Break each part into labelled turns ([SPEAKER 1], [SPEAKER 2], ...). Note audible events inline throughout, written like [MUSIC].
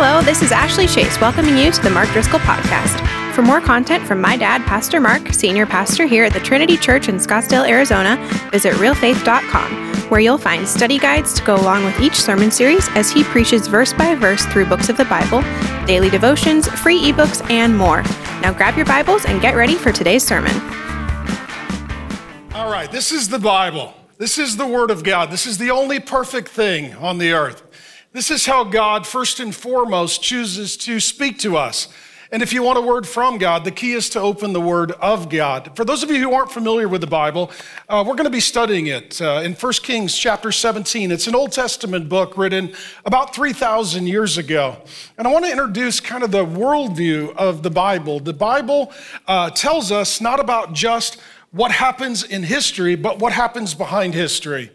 [SPEAKER 1] Hello, this is Ashley Chase welcoming you to the Mark Driscoll Podcast. For more content from my dad, Pastor Mark, senior pastor here at the Trinity Church in Scottsdale, Arizona, visit realfaith.com, where you'll find study guides to go along with each sermon series as he preaches verse by verse through books of the Bible, daily devotions, free ebooks, and more. Now grab your Bibles and get ready for today's sermon.
[SPEAKER 2] All right, this is the Bible. This is the Word of God. This is the only perfect thing on the earth. This is how God, first and foremost, chooses to speak to us. And if you want a word from God, the key is to open the Word of God. For those of you who aren't familiar with the Bible, uh, we're going to be studying it uh, in 1 Kings chapter 17. It's an Old Testament book written about 3,000 years ago. And I want to introduce kind of the worldview of the Bible. The Bible uh, tells us not about just what happens in history, but what happens behind history.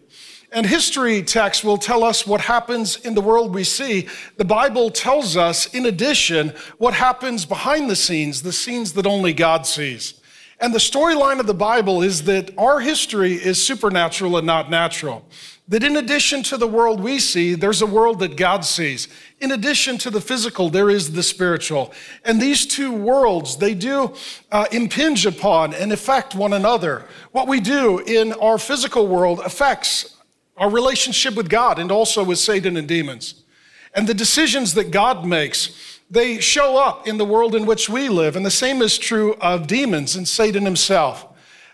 [SPEAKER 2] And history text will tell us what happens in the world we see. The Bible tells us, in addition, what happens behind the scenes, the scenes that only God sees. And the storyline of the Bible is that our history is supernatural and not natural. That in addition to the world we see, there's a world that God sees. In addition to the physical, there is the spiritual. And these two worlds, they do uh, impinge upon and affect one another. What we do in our physical world affects our relationship with God and also with Satan and demons. And the decisions that God makes, they show up in the world in which we live. And the same is true of demons and Satan himself.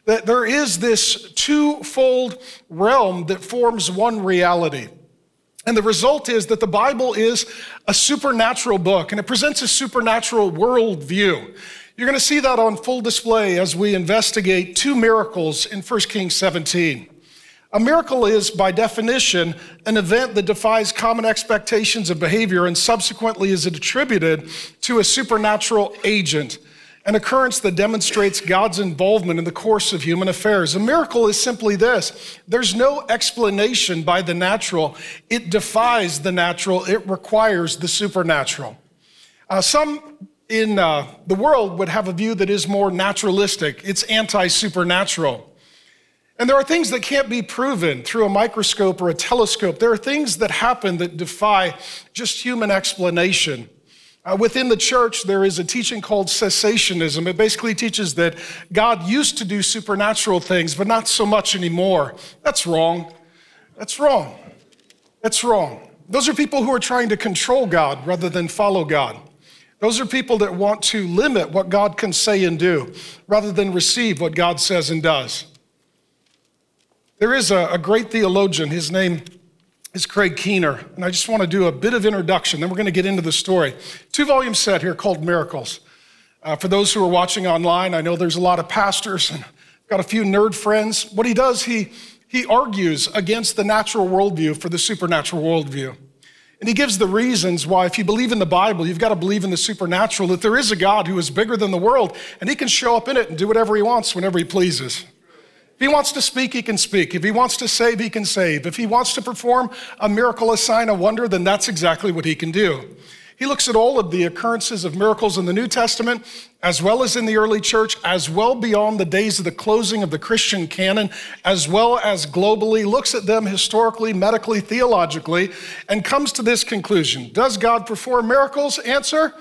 [SPEAKER 2] That there is this twofold realm that forms one reality. And the result is that the Bible is a supernatural book and it presents a supernatural worldview. You're going to see that on full display as we investigate two miracles in 1 Kings 17. A miracle is, by definition, an event that defies common expectations of behavior and subsequently is attributed to a supernatural agent, an occurrence that demonstrates God's involvement in the course of human affairs. A miracle is simply this there's no explanation by the natural, it defies the natural, it requires the supernatural. Uh, some in uh, the world would have a view that is more naturalistic, it's anti supernatural. And there are things that can't be proven through a microscope or a telescope. There are things that happen that defy just human explanation. Uh, within the church, there is a teaching called cessationism. It basically teaches that God used to do supernatural things, but not so much anymore. That's wrong. That's wrong. That's wrong. Those are people who are trying to control God rather than follow God. Those are people that want to limit what God can say and do rather than receive what God says and does. There is a, a great theologian, his name is Craig Keener, and I just want to do a bit of introduction, then we're going to get into the story. Two volume set here called Miracles. Uh, for those who are watching online, I know there's a lot of pastors and got a few nerd friends. What he does, he, he argues against the natural worldview for the supernatural worldview. And he gives the reasons why, if you believe in the Bible, you've got to believe in the supernatural, that there is a God who is bigger than the world, and he can show up in it and do whatever he wants whenever he pleases. If he wants to speak, he can speak. If he wants to save, he can save. If he wants to perform a miracle, a sign, a wonder, then that's exactly what he can do. He looks at all of the occurrences of miracles in the New Testament, as well as in the early church, as well beyond the days of the closing of the Christian canon, as well as globally, looks at them historically, medically, theologically, and comes to this conclusion Does God perform miracles? Answer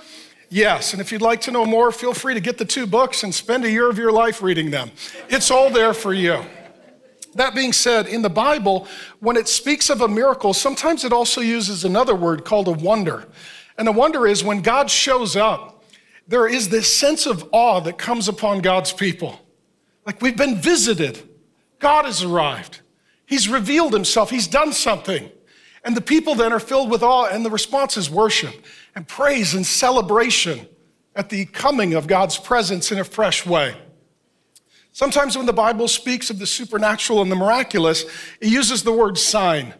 [SPEAKER 2] Yes, and if you'd like to know more, feel free to get the two books and spend a year of your life reading them. It's all there for you. That being said, in the Bible, when it speaks of a miracle, sometimes it also uses another word called a wonder. And a wonder is when God shows up, there is this sense of awe that comes upon God's people. Like we've been visited, God has arrived, He's revealed Himself, He's done something. And the people then are filled with awe, and the response is worship and praise and celebration at the coming of God's presence in a fresh way. Sometimes when the Bible speaks of the supernatural and the miraculous, it uses the word sign.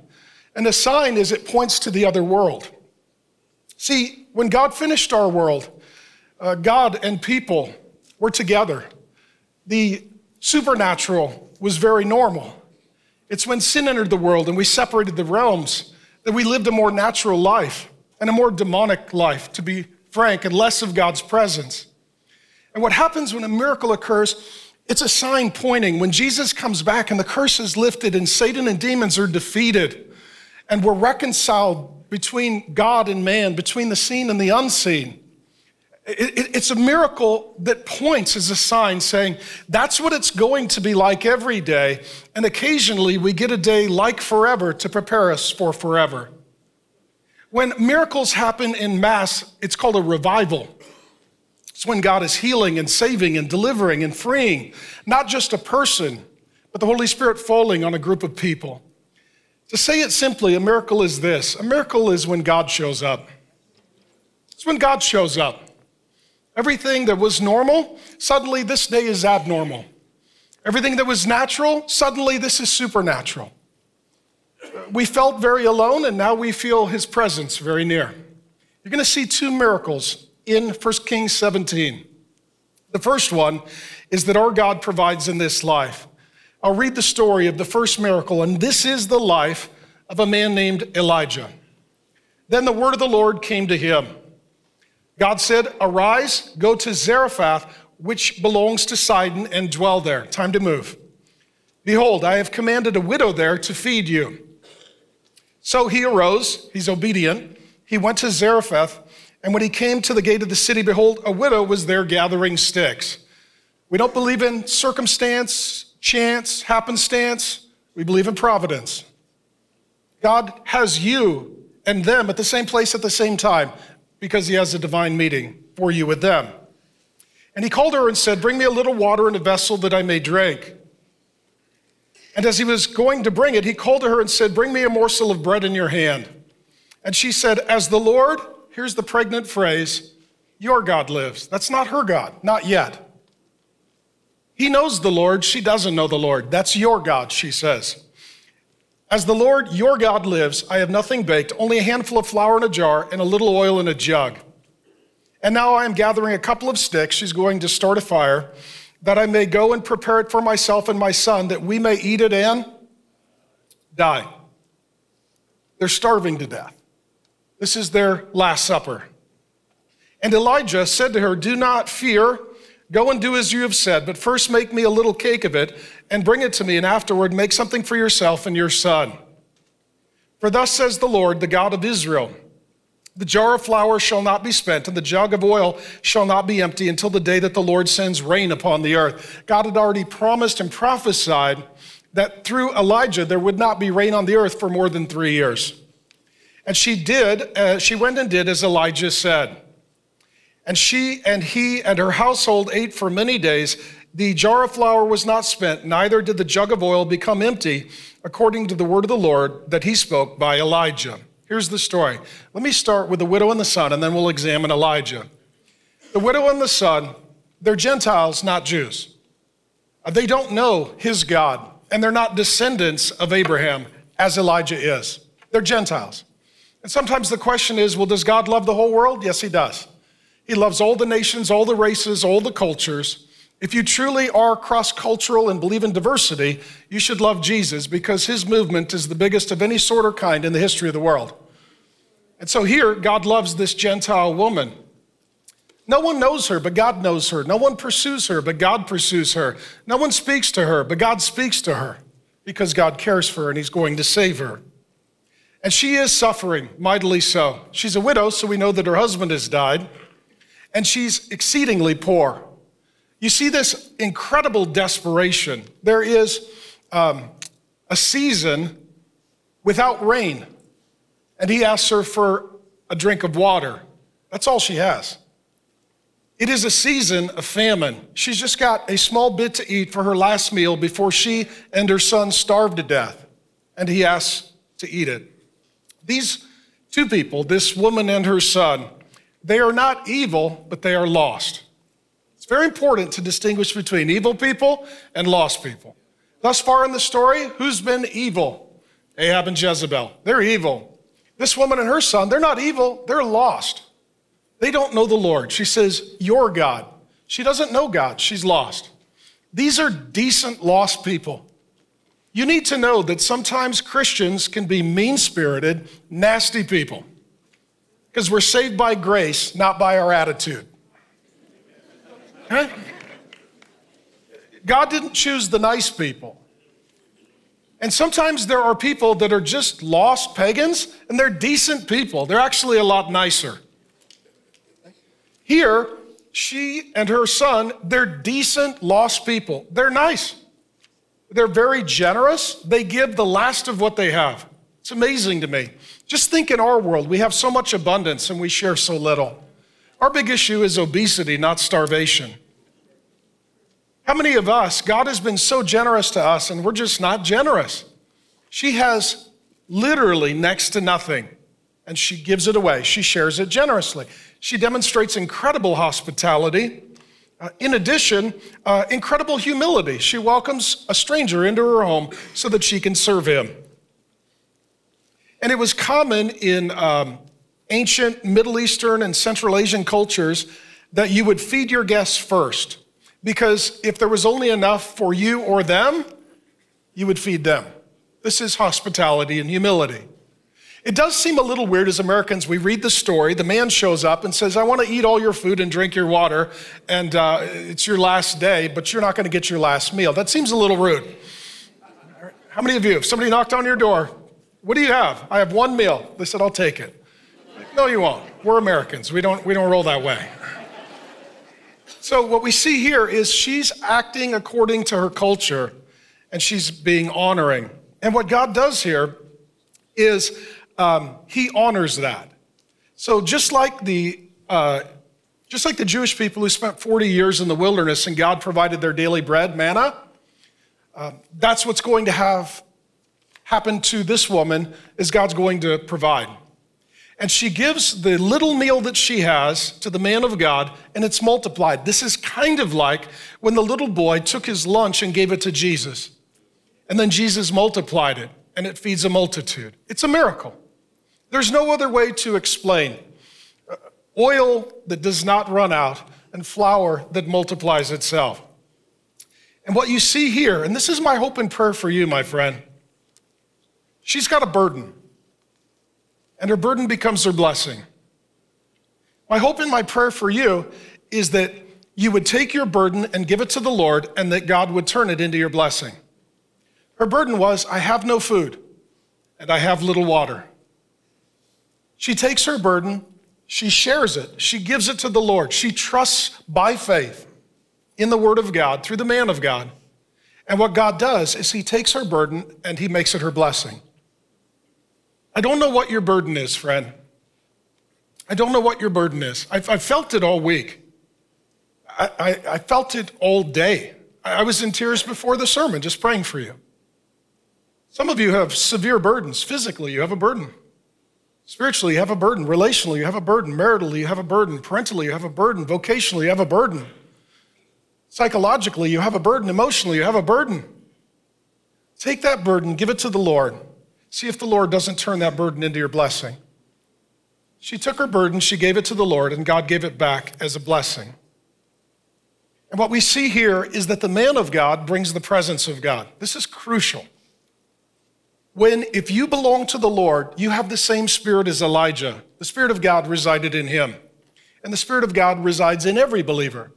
[SPEAKER 2] And a sign is it points to the other world. See, when God finished our world, uh, God and people were together. The supernatural was very normal. It's when sin entered the world and we separated the realms that we lived a more natural life and a more demonic life, to be frank, and less of God's presence. And what happens when a miracle occurs, it's a sign pointing. When Jesus comes back and the curse is lifted and Satan and demons are defeated and we're reconciled between God and man, between the seen and the unseen. It, it, it's a miracle that points as a sign saying that's what it's going to be like every day. And occasionally we get a day like forever to prepare us for forever. When miracles happen in mass, it's called a revival. It's when God is healing and saving and delivering and freeing, not just a person, but the Holy Spirit falling on a group of people. To say it simply, a miracle is this a miracle is when God shows up. It's when God shows up. Everything that was normal, suddenly this day is abnormal. Everything that was natural, suddenly this is supernatural. We felt very alone, and now we feel his presence very near. You're going to see two miracles in 1 Kings 17. The first one is that our God provides in this life. I'll read the story of the first miracle, and this is the life of a man named Elijah. Then the word of the Lord came to him. God said, Arise, go to Zarephath, which belongs to Sidon, and dwell there. Time to move. Behold, I have commanded a widow there to feed you. So he arose, he's obedient. He went to Zarephath, and when he came to the gate of the city, behold, a widow was there gathering sticks. We don't believe in circumstance, chance, happenstance. We believe in providence. God has you and them at the same place at the same time because he has a divine meeting for you with them. And he called her and said, Bring me a little water in a vessel that I may drink. And as he was going to bring it, he called to her and said, Bring me a morsel of bread in your hand. And she said, As the Lord, here's the pregnant phrase, your God lives. That's not her God, not yet. He knows the Lord, she doesn't know the Lord. That's your God, she says. As the Lord your God lives, I have nothing baked, only a handful of flour in a jar and a little oil in a jug. And now I am gathering a couple of sticks. She's going to start a fire that I may go and prepare it for myself and my son, that we may eat it and die. They're starving to death. This is their last supper. And Elijah said to her, Do not fear. Go and do as you have said, but first make me a little cake of it and bring it to me, and afterward make something for yourself and your son. For thus says the Lord, the God of Israel The jar of flour shall not be spent, and the jug of oil shall not be empty until the day that the Lord sends rain upon the earth. God had already promised and prophesied that through Elijah there would not be rain on the earth for more than three years. And she did, uh, she went and did as Elijah said. And she and he and her household ate for many days. The jar of flour was not spent, neither did the jug of oil become empty, according to the word of the Lord that he spoke by Elijah. Here's the story. Let me start with the widow and the son, and then we'll examine Elijah. The widow and the son, they're Gentiles, not Jews. Uh, they don't know his God, and they're not descendants of Abraham, as Elijah is. They're Gentiles. And sometimes the question is well, does God love the whole world? Yes, he does. He loves all the nations, all the races, all the cultures. If you truly are cross cultural and believe in diversity, you should love Jesus because his movement is the biggest of any sort or kind in the history of the world. And so here, God loves this Gentile woman. No one knows her, but God knows her. No one pursues her, but God pursues her. No one speaks to her, but God speaks to her because God cares for her and he's going to save her. And she is suffering, mightily so. She's a widow, so we know that her husband has died and she's exceedingly poor. You see this incredible desperation. There is um, a season without rain, and he asks her for a drink of water. That's all she has. It is a season of famine. She's just got a small bit to eat for her last meal before she and her son starve to death, and he asks to eat it. These two people, this woman and her son, they are not evil, but they are lost. Very important to distinguish between evil people and lost people. Thus far in the story, who's been evil? Ahab and Jezebel. They're evil. This woman and her son, they're not evil, they're lost. They don't know the Lord. She says, Your God. She doesn't know God, she's lost. These are decent, lost people. You need to know that sometimes Christians can be mean spirited, nasty people because we're saved by grace, not by our attitude. God didn't choose the nice people. And sometimes there are people that are just lost pagans and they're decent people. They're actually a lot nicer. Here, she and her son, they're decent, lost people. They're nice. They're very generous. They give the last of what they have. It's amazing to me. Just think in our world, we have so much abundance and we share so little. Our big issue is obesity, not starvation. How many of us, God has been so generous to us and we're just not generous? She has literally next to nothing and she gives it away. She shares it generously. She demonstrates incredible hospitality. Uh, in addition, uh, incredible humility. She welcomes a stranger into her home so that she can serve him. And it was common in um, ancient Middle Eastern and Central Asian cultures that you would feed your guests first. Because if there was only enough for you or them, you would feed them. This is hospitality and humility. It does seem a little weird as Americans. We read the story. The man shows up and says, I want to eat all your food and drink your water, and uh, it's your last day, but you're not going to get your last meal. That seems a little rude. How many of you, if somebody knocked on your door, what do you have? I have one meal. They said, I'll take it. No, you won't. We're Americans. We don't, we don't roll that way. So, what we see here is she's acting according to her culture and she's being honoring. And what God does here is um, He honors that. So, just like the uh, just like the Jewish people who spent 40 years in the wilderness and God provided their daily bread, manna, uh, that's what's going to have happen to this woman is God's going to provide and she gives the little meal that she has to the man of God, and it's multiplied. This is kind of like when the little boy took his lunch and gave it to Jesus, and then Jesus multiplied it, and it feeds a multitude. It's a miracle. There's no other way to explain uh, oil that does not run out and flour that multiplies itself. And what you see here, and this is my hope and prayer for you, my friend, she's got a burden and her burden becomes her blessing. My hope and my prayer for you is that you would take your burden and give it to the Lord and that God would turn it into your blessing. Her burden was, I have no food and I have little water. She takes her burden, she shares it, she gives it to the Lord. She trusts by faith in the Word of God through the man of God. And what God does is He takes her burden and He makes it her blessing. I don't know what your burden is, friend. I don't know what your burden is. I've, I've felt it all week. I, I, I, felt it all day. I was in tears before the sermon, just praying for you. Some of you have severe burdens. Physically, you have a burden. Spiritually, you have a burden. Relationally, you have a burden. Maritally, you have a burden. Parentally, you have a burden. Vocationally, you have a burden. Psychologically, you have a burden. Emotionally, you have a burden. Take that burden, give it to the Lord. See if the Lord doesn't turn that burden into your blessing. She took her burden, she gave it to the Lord, and God gave it back as a blessing. And what we see here is that the man of God brings the presence of God. This is crucial. When, if you belong to the Lord, you have the same spirit as Elijah. The Spirit of God resided in him, and the Spirit of God resides in every believer.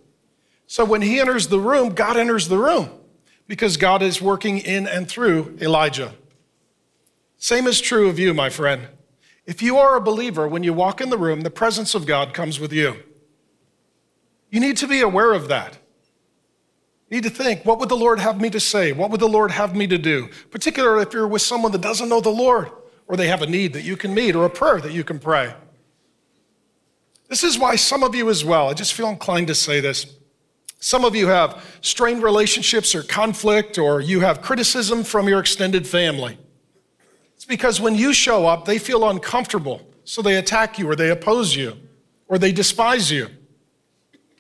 [SPEAKER 2] So when he enters the room, God enters the room because God is working in and through Elijah. Same is true of you, my friend. If you are a believer, when you walk in the room, the presence of God comes with you. You need to be aware of that. You need to think, what would the Lord have me to say? What would the Lord have me to do? Particularly if you're with someone that doesn't know the Lord, or they have a need that you can meet, or a prayer that you can pray. This is why some of you as well, I just feel inclined to say this. Some of you have strained relationships or conflict, or you have criticism from your extended family. Because when you show up, they feel uncomfortable, so they attack you or they oppose you or they despise you.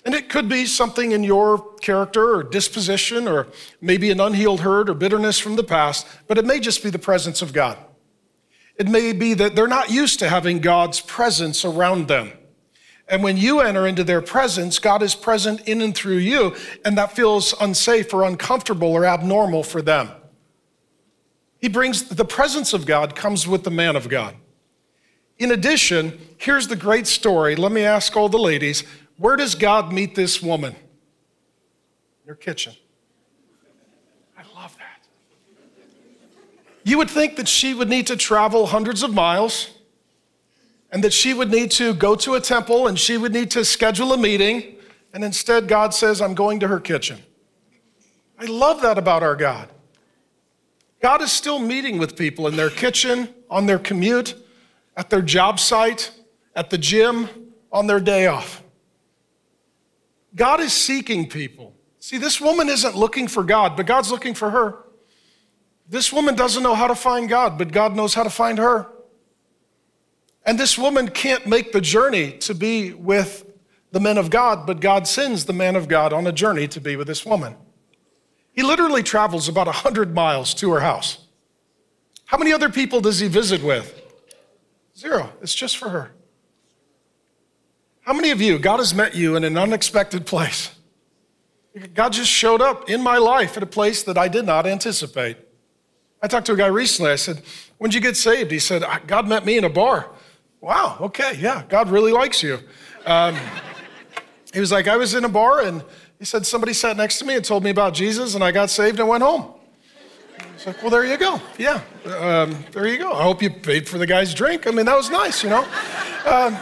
[SPEAKER 2] And it could be something in your character or disposition or maybe an unhealed hurt or bitterness from the past, but it may just be the presence of God. It may be that they're not used to having God's presence around them. And when you enter into their presence, God is present in and through you, and that feels unsafe or uncomfortable or abnormal for them. He brings the presence of God comes with the man of God. In addition, here's the great story. Let me ask all the ladies where does God meet this woman? In her kitchen. I love that. You would think that she would need to travel hundreds of miles and that she would need to go to a temple and she would need to schedule a meeting. And instead, God says, I'm going to her kitchen. I love that about our God. God is still meeting with people in their kitchen, on their commute, at their job site, at the gym, on their day off. God is seeking people. See, this woman isn't looking for God, but God's looking for her. This woman doesn't know how to find God, but God knows how to find her. And this woman can't make the journey to be with the men of God, but God sends the man of God on a journey to be with this woman. He literally travels about 100 miles to her house. How many other people does he visit with? Zero. It's just for her. How many of you, God has met you in an unexpected place? God just showed up in my life at a place that I did not anticipate. I talked to a guy recently. I said, When'd you get saved? He said, God met me in a bar. Wow, okay, yeah, God really likes you. Um, he was like, I was in a bar and he said, somebody sat next to me and told me about Jesus and I got saved and went home. I was like, well, there you go. Yeah, um, there you go. I hope you paid for the guy's drink. I mean, that was nice, you know? Um,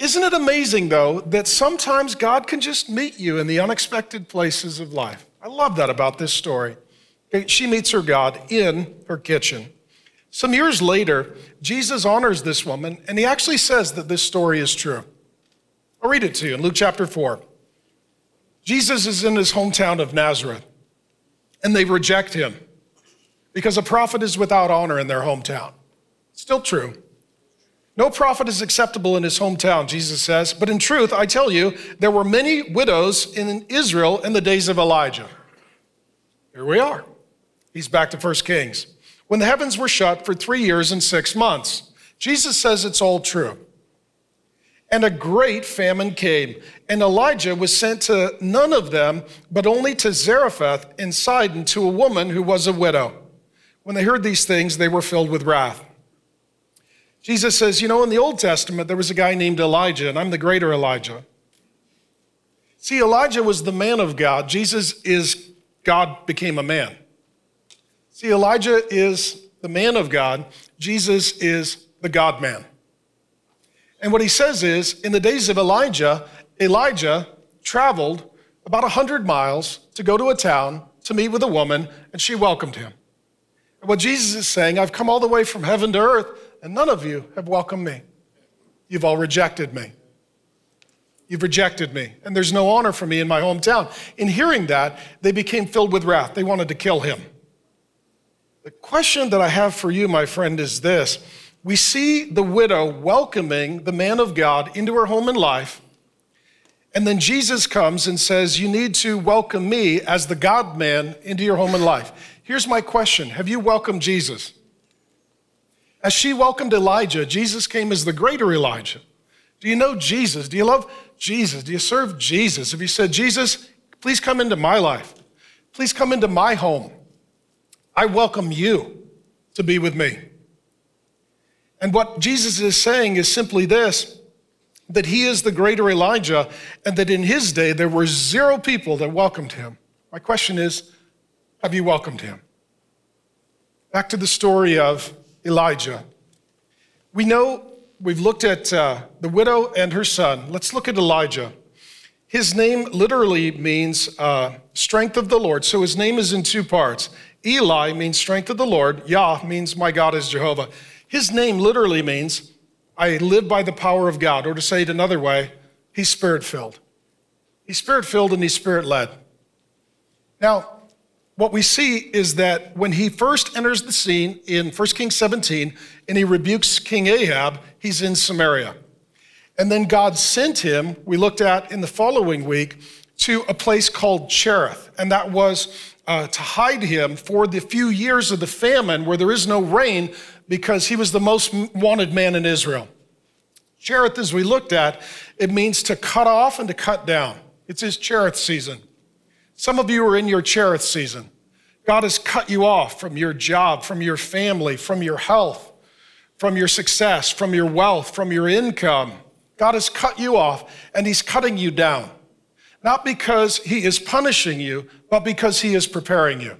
[SPEAKER 2] isn't it amazing, though, that sometimes God can just meet you in the unexpected places of life? I love that about this story. She meets her God in her kitchen. Some years later, Jesus honors this woman, and he actually says that this story is true. I'll read it to you in Luke chapter 4. Jesus is in his hometown of Nazareth, and they reject him because a prophet is without honor in their hometown. Still true. No prophet is acceptable in his hometown, Jesus says, but in truth, I tell you, there were many widows in Israel in the days of Elijah. Here we are. He's back to 1 Kings when the heavens were shut for three years and six months. Jesus says it's all true. And a great famine came, and Elijah was sent to none of them, but only to Zarephath in Sidon to a woman who was a widow. When they heard these things, they were filled with wrath. Jesus says, You know, in the Old Testament, there was a guy named Elijah, and I'm the greater Elijah. See, Elijah was the man of God. Jesus is God became a man. See, Elijah is the man of God, Jesus is the God man. And what he says is in the days of Elijah, Elijah traveled about 100 miles to go to a town to meet with a woman, and she welcomed him. And what Jesus is saying, I've come all the way from heaven to earth, and none of you have welcomed me. You've all rejected me. You've rejected me, and there's no honor for me in my hometown. In hearing that, they became filled with wrath. They wanted to kill him. The question that I have for you, my friend, is this. We see the widow welcoming the man of God into her home and life. And then Jesus comes and says, You need to welcome me as the God man into your home and life. Here's my question Have you welcomed Jesus? As she welcomed Elijah, Jesus came as the greater Elijah. Do you know Jesus? Do you love Jesus? Do you serve Jesus? Have you said, Jesus, please come into my life? Please come into my home. I welcome you to be with me. And what Jesus is saying is simply this that he is the greater Elijah, and that in his day there were zero people that welcomed him. My question is have you welcomed him? Back to the story of Elijah. We know we've looked at uh, the widow and her son. Let's look at Elijah. His name literally means uh, strength of the Lord. So his name is in two parts. Eli means strength of the Lord. Yah means my God is Jehovah. His name literally means I live by the power of God, or to say it another way, he's spirit filled. He's spirit filled and he's spirit led. Now, what we see is that when he first enters the scene in 1 Kings 17 and he rebukes King Ahab, he's in Samaria. And then God sent him, we looked at in the following week, to a place called Cherith. And that was uh, to hide him for the few years of the famine where there is no rain because he was the most wanted man in Israel. Cherith, as we looked at, it means to cut off and to cut down. It's his Cherith season. Some of you are in your Cherith season. God has cut you off from your job, from your family, from your health, from your success, from your wealth, from your income. God has cut you off and he's cutting you down not because he is punishing you, but because he is preparing you.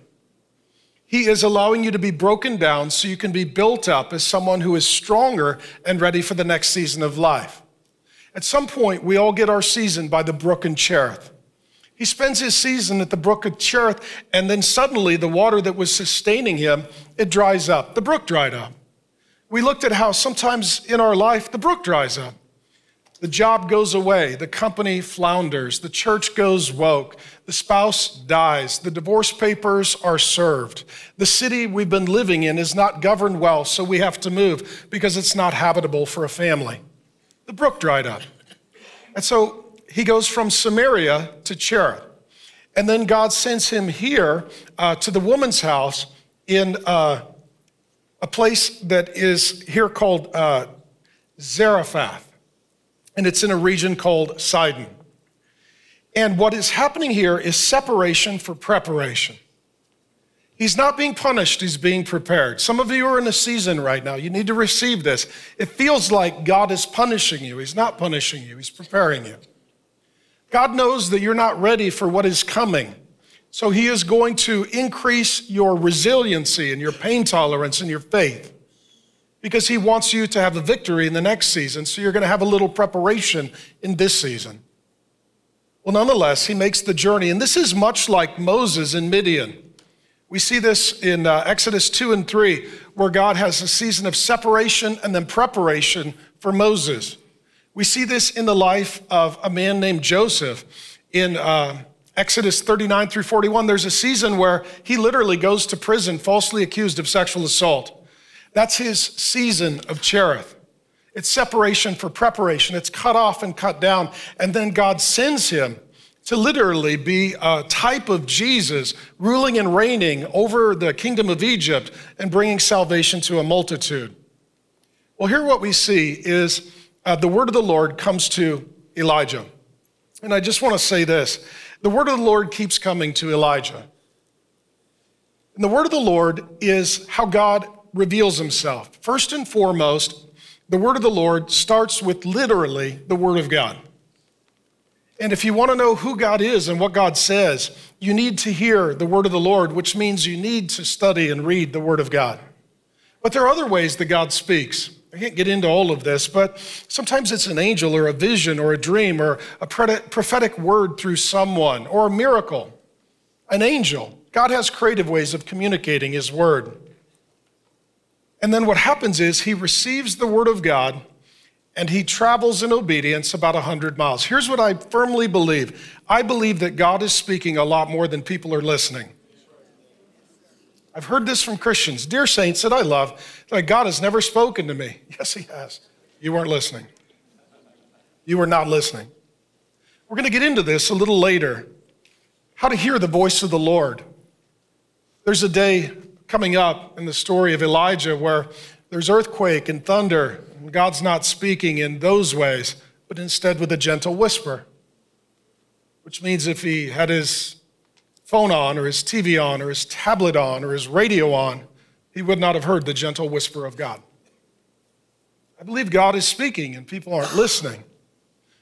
[SPEAKER 2] He is allowing you to be broken down so you can be built up as someone who is stronger and ready for the next season of life. At some point, we all get our season by the brook in Cherith. He spends his season at the brook of Cherith, and then suddenly the water that was sustaining him, it dries up. The brook dried up. We looked at how sometimes in our life the brook dries up. The job goes away, the company flounders, the church goes woke, the spouse dies, the divorce papers are served. The city we've been living in is not governed well, so we have to move because it's not habitable for a family. The brook dried up. And so he goes from Samaria to Cherith. And then God sends him here uh, to the woman's house in uh, a place that is here called uh, Zarephath and it's in a region called Sidon. And what is happening here is separation for preparation. He's not being punished, he's being prepared. Some of you are in a season right now. You need to receive this. It feels like God is punishing you. He's not punishing you, he's preparing you. God knows that you're not ready for what is coming. So he is going to increase your resiliency and your pain tolerance and your faith because he wants you to have a victory in the next season. So you're going to have a little preparation in this season. Well, nonetheless, he makes the journey. And this is much like Moses in Midian. We see this in uh, Exodus 2 and 3, where God has a season of separation and then preparation for Moses. We see this in the life of a man named Joseph. In uh, Exodus 39 through 41, there's a season where he literally goes to prison falsely accused of sexual assault. That's his season of Cherith. It's separation for preparation. It's cut off and cut down. And then God sends him to literally be a type of Jesus, ruling and reigning over the kingdom of Egypt and bringing salvation to a multitude. Well, here what we see is uh, the word of the Lord comes to Elijah. And I just want to say this the word of the Lord keeps coming to Elijah. And the word of the Lord is how God reveals himself. First and foremost, the word of the Lord starts with literally the word of God. And if you want to know who God is and what God says, you need to hear the word of the Lord, which means you need to study and read the word of God. But there are other ways that God speaks. I can't get into all of this, but sometimes it's an angel or a vision or a dream or a prophetic word through someone or a miracle. An angel. God has creative ways of communicating his word. And then what happens is he receives the word of God and he travels in obedience about 100 miles. Here's what I firmly believe I believe that God is speaking a lot more than people are listening. I've heard this from Christians. Dear saints that I love, like God has never spoken to me. [LAUGHS] Yes, he has. You weren't listening. You were not listening. We're going to get into this a little later. How to hear the voice of the Lord. There's a day coming up in the story of Elijah where there's earthquake and thunder, and God's not speaking in those ways, but instead with a gentle whisper. Which means if he had his phone on, or his TV on, or his tablet on, or his radio on, he would not have heard the gentle whisper of God. I believe God is speaking and people aren't listening.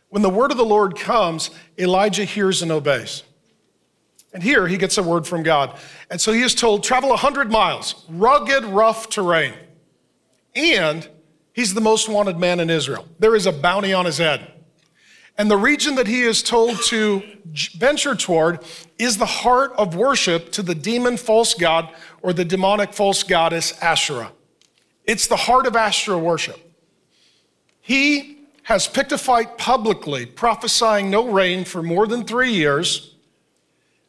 [SPEAKER 2] When the word of the Lord comes, Elijah hears and obeys. And here he gets a word from God. And so he is told, travel 100 miles, rugged, rough terrain. And he's the most wanted man in Israel. There is a bounty on his head. And the region that he is told to venture toward is the heart of worship to the demon false god or the demonic false goddess Asherah. It's the heart of Asherah worship. He has picked a fight publicly, prophesying no rain for more than three years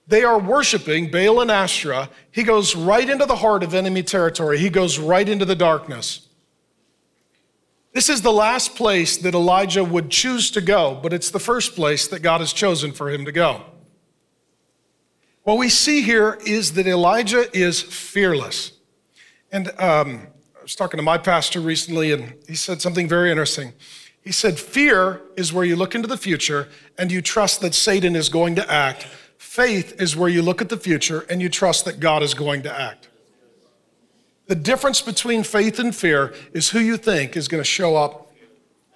[SPEAKER 2] they are worshiping Baal and Asherah. He goes right into the heart of enemy territory. He goes right into the darkness. This is the last place that Elijah would choose to go, but it's the first place that God has chosen for him to go. What we see here is that Elijah is fearless. And um, I was talking to my pastor recently, and he said something very interesting. He said, Fear is where you look into the future and you trust that Satan is going to act Faith is where you look at the future and you trust that God is going to act. The difference between faith and fear is who you think is going to show up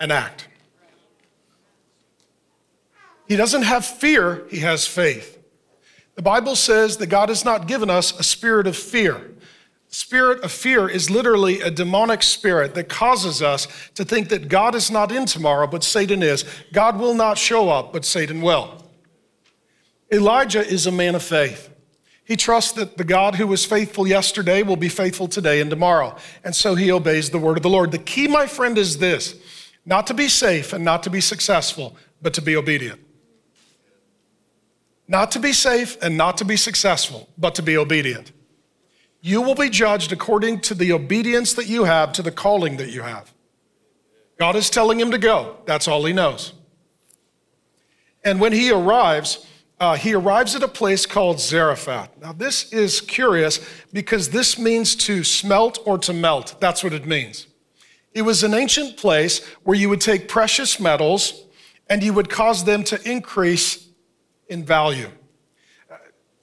[SPEAKER 2] and act. He doesn't have fear, he has faith. The Bible says that God has not given us a spirit of fear. Spirit of fear is literally a demonic spirit that causes us to think that God is not in tomorrow, but Satan is. God will not show up, but Satan will. Elijah is a man of faith. He trusts that the God who was faithful yesterday will be faithful today and tomorrow. And so he obeys the word of the Lord. The key, my friend, is this not to be safe and not to be successful, but to be obedient. Not to be safe and not to be successful, but to be obedient. You will be judged according to the obedience that you have to the calling that you have. God is telling him to go. That's all he knows. And when he arrives, uh, he arrives at a place called Zarephath. Now, this is curious because this means to smelt or to melt. That's what it means. It was an ancient place where you would take precious metals and you would cause them to increase in value.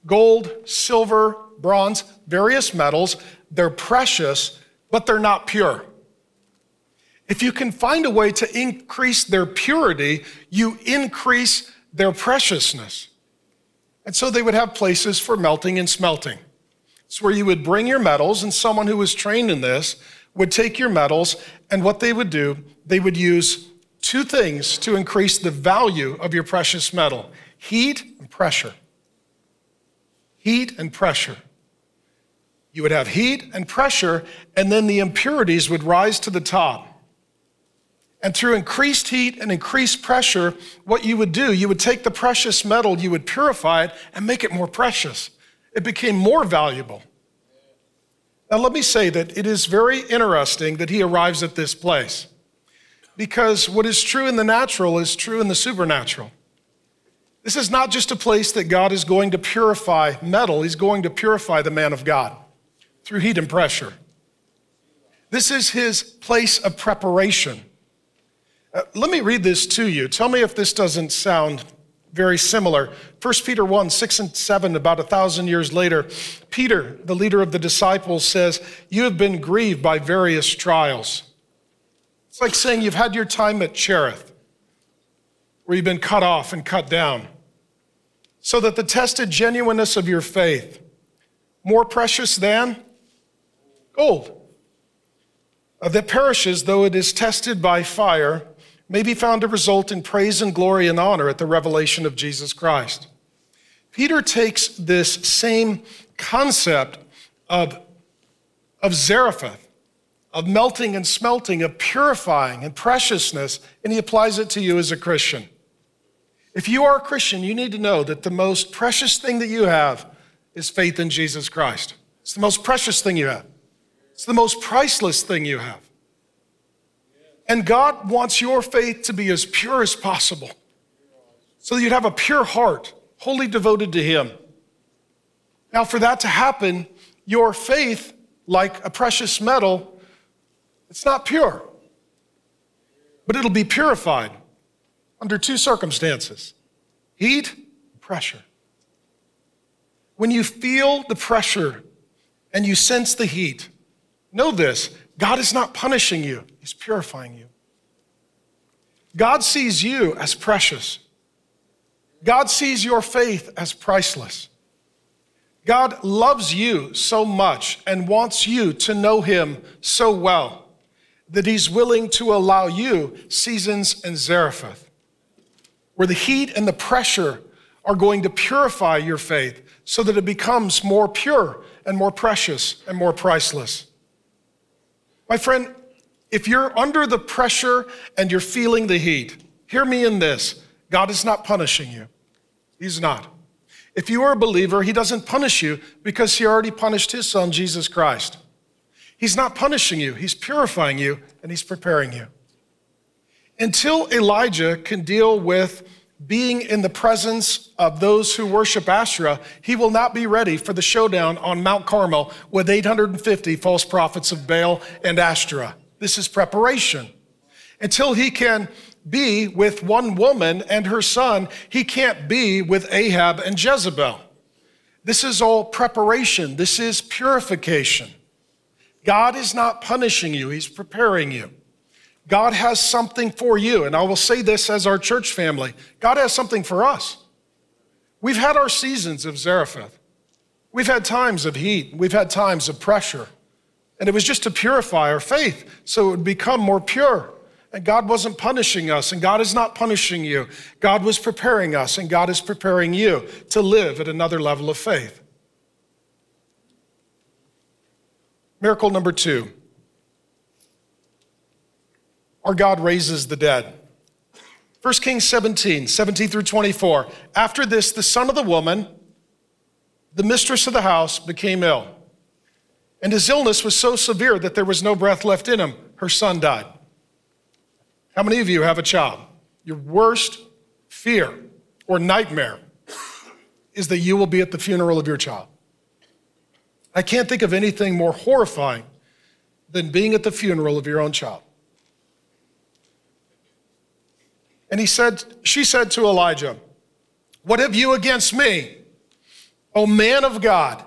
[SPEAKER 2] Gold, silver, bronze, various metals. They're precious, but they're not pure. If you can find a way to increase their purity, you increase their preciousness. And so they would have places for melting and smelting. It's where you would bring your metals, and someone who was trained in this would take your metals, and what they would do, they would use two things to increase the value of your precious metal heat and pressure. Heat and pressure. You would have heat and pressure, and then the impurities would rise to the top. And through increased heat and increased pressure, what you would do, you would take the precious metal, you would purify it, and make it more precious. It became more valuable. Now, let me say that it is very interesting that he arrives at this place because what is true in the natural is true in the supernatural. This is not just a place that God is going to purify metal, He's going to purify the man of God through heat and pressure. This is his place of preparation. Uh, let me read this to you. Tell me if this doesn't sound very similar. 1 Peter 1 6 and 7, about a thousand years later, Peter, the leader of the disciples, says, You have been grieved by various trials. It's like saying you've had your time at Cherith, where you've been cut off and cut down, so that the tested genuineness of your faith, more precious than gold uh, that perishes though it is tested by fire may be found to result in praise and glory and honor at the revelation of Jesus Christ. Peter takes this same concept of, of Zarephath, of melting and smelting, of purifying and preciousness, and he applies it to you as a Christian. If you are a Christian, you need to know that the most precious thing that you have is faith in Jesus Christ. It's the most precious thing you have. It's the most priceless thing you have. And God wants your faith to be as pure as possible so that you'd have a pure heart, wholly devoted to Him. Now, for that to happen, your faith, like a precious metal, it's not pure, but it'll be purified under two circumstances heat pressure. When you feel the pressure and you sense the heat, Know this God is not punishing you, He's purifying you. God sees you as precious. God sees your faith as priceless. God loves you so much and wants you to know Him so well that He's willing to allow you seasons in Zarephath, where the heat and the pressure are going to purify your faith so that it becomes more pure and more precious and more priceless. My friend, if you're under the pressure and you're feeling the heat, hear me in this God is not punishing you. He's not. If you are a believer, He doesn't punish you because He already punished His Son, Jesus Christ. He's not punishing you, He's purifying you and He's preparing you. Until Elijah can deal with being in the presence of those who worship Asherah, he will not be ready for the showdown on Mount Carmel with 850 false prophets of Baal and Asherah. This is preparation. Until he can be with one woman and her son, he can't be with Ahab and Jezebel. This is all preparation. This is purification. God is not punishing you, he's preparing you. God has something for you. And I will say this as our church family God has something for us. We've had our seasons of Zarephath. We've had times of heat. We've had times of pressure. And it was just to purify our faith so it would become more pure. And God wasn't punishing us, and God is not punishing you. God was preparing us, and God is preparing you to live at another level of faith. Miracle number two our God raises the dead. 1 Kings 17, 17 through 24. After this, the son of the woman, the mistress of the house, became ill. And his illness was so severe that there was no breath left in him. Her son died. How many of you have a child? Your worst fear or nightmare is that you will be at the funeral of your child. I can't think of anything more horrifying than being at the funeral of your own child. And he said, she said to Elijah, What have you against me, O man of God?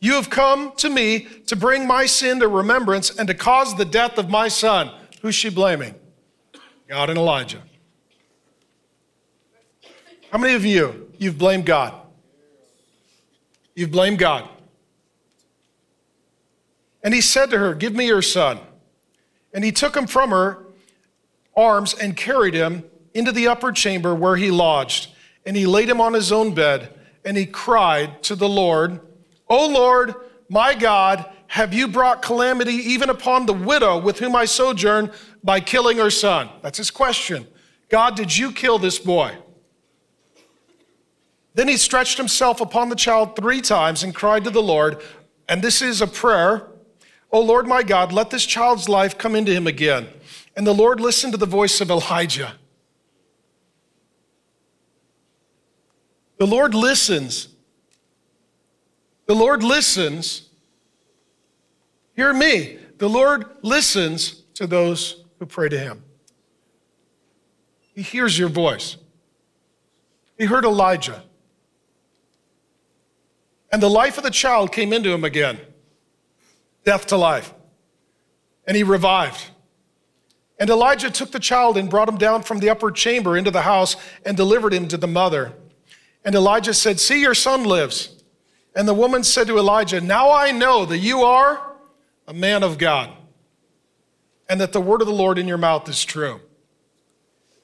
[SPEAKER 2] You have come to me to bring my sin to remembrance and to cause the death of my son. Who's she blaming? God and Elijah. How many of you, you've blamed God? You've blamed God. And he said to her, Give me your son. And he took him from her arms and carried him into the upper chamber where he lodged. And he laid him on his own bed, and he cried to the Lord, O Lord, my God, have you brought calamity even upon the widow with whom I sojourn by killing her son? That's his question. God, did you kill this boy? Then he stretched himself upon the child three times and cried to the Lord, and this is a prayer O Lord my God, let this child's life come into him again. And the Lord listened to the voice of Elijah. The Lord listens. The Lord listens. Hear me. The Lord listens to those who pray to him. He hears your voice. He heard Elijah. And the life of the child came into him again death to life. And he revived. And Elijah took the child and brought him down from the upper chamber into the house and delivered him to the mother. And Elijah said, See, your son lives. And the woman said to Elijah, Now I know that you are a man of God, and that the word of the Lord in your mouth is true.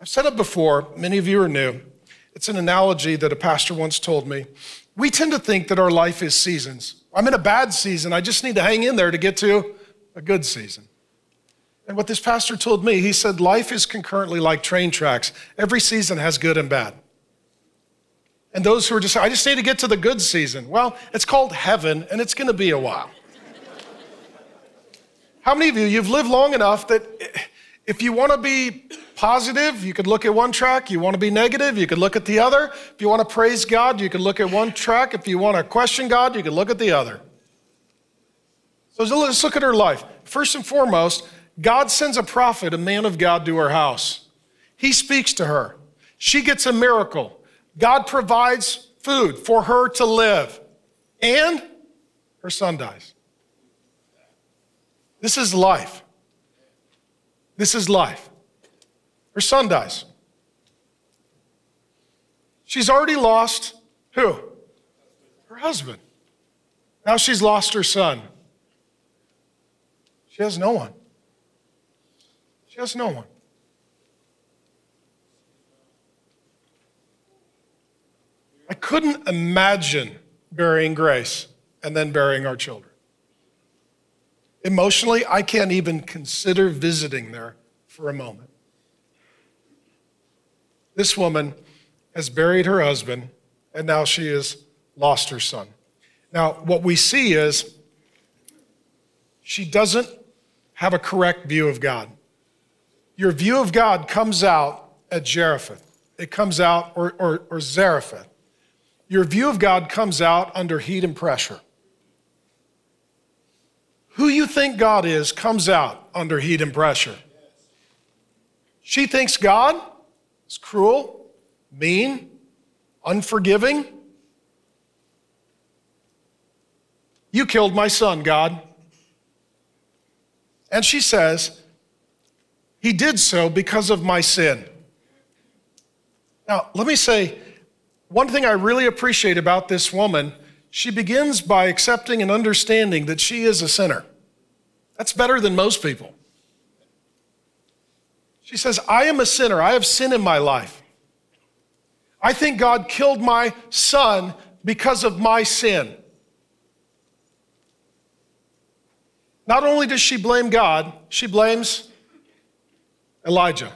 [SPEAKER 2] I've said it before, many of you are new. It's an analogy that a pastor once told me. We tend to think that our life is seasons. I'm in a bad season, I just need to hang in there to get to a good season. And what this pastor told me, he said, life is concurrently like train tracks. Every season has good and bad. And those who are just, I just need to get to the good season. Well, it's called heaven, and it's going to be a while. How many of you, you've lived long enough that if you want to be positive, you could look at one track. You want to be negative, you could look at the other. If you want to praise God, you could look at one track. If you want to question God, you could look at the other. So let's look at her life. First and foremost, God sends a prophet, a man of God, to her house. He speaks to her. She gets a miracle. God provides food for her to live. And her son dies. This is life. This is life. Her son dies. She's already lost who? Her husband. Now she's lost her son. She has no one. She has no one. I couldn't imagine burying Grace and then burying our children. Emotionally, I can't even consider visiting there for a moment. This woman has buried her husband, and now she has lost her son. Now, what we see is she doesn't have a correct view of God. Your view of God comes out at Zarephath. It comes out, or, or, or Zarephath. Your view of God comes out under heat and pressure. Who you think God is comes out under heat and pressure. She thinks God is cruel, mean, unforgiving. You killed my son, God. And she says, he did so because of my sin. Now, let me say, one thing I really appreciate about this woman, she begins by accepting and understanding that she is a sinner. That's better than most people. She says, I am a sinner. I have sin in my life. I think God killed my son because of my sin. Not only does she blame God, she blames Elijah.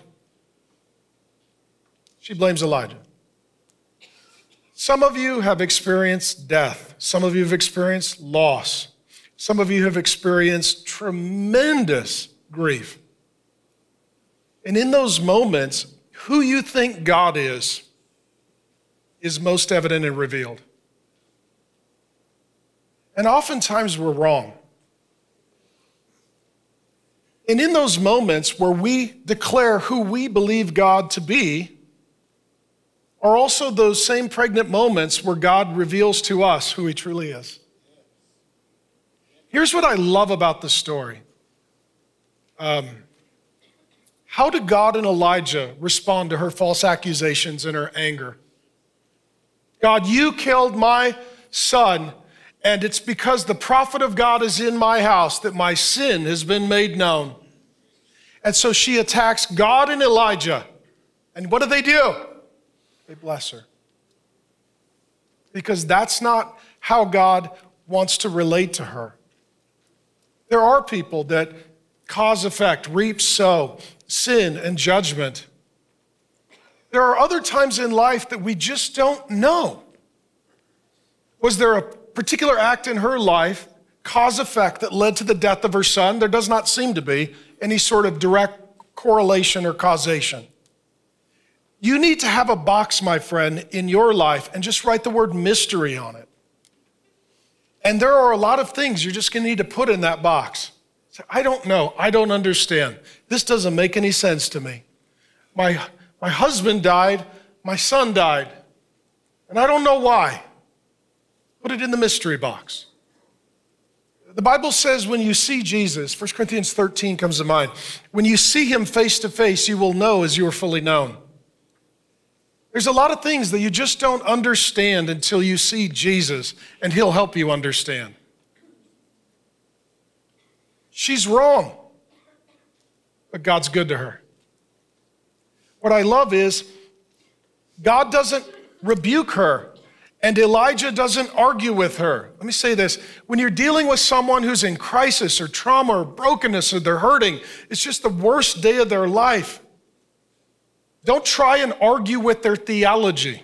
[SPEAKER 2] She blames Elijah. Some of you have experienced death. Some of you have experienced loss. Some of you have experienced tremendous grief. And in those moments, who you think God is, is most evident and revealed. And oftentimes we're wrong. And in those moments where we declare who we believe God to be, are also those same pregnant moments where God reveals to us who He truly is. Here's what I love about this story. Um, how did God and Elijah respond to her false accusations and her anger? God, you killed my son, and it's because the prophet of God is in my house that my sin has been made known. And so she attacks God and Elijah. And what do they do? They bless her. Because that's not how God wants to relate to her. There are people that cause effect, reap, sow, sin, and judgment. There are other times in life that we just don't know. Was there a particular act in her life, cause effect, that led to the death of her son? There does not seem to be any sort of direct correlation or causation. You need to have a box, my friend, in your life and just write the word mystery on it. And there are a lot of things you're just going to need to put in that box. I don't know. I don't understand. This doesn't make any sense to me. My, my husband died, my son died, and I don't know why. Put it in the mystery box. The Bible says when you see Jesus, 1 Corinthians 13 comes to mind, when you see him face to face, you will know as you are fully known. There's a lot of things that you just don't understand until you see Jesus, and he'll help you understand. She's wrong, but God's good to her. What I love is God doesn't rebuke her and Elijah doesn't argue with her. Let me say this when you're dealing with someone who's in crisis or trauma or brokenness or they're hurting, it's just the worst day of their life. Don't try and argue with their theology.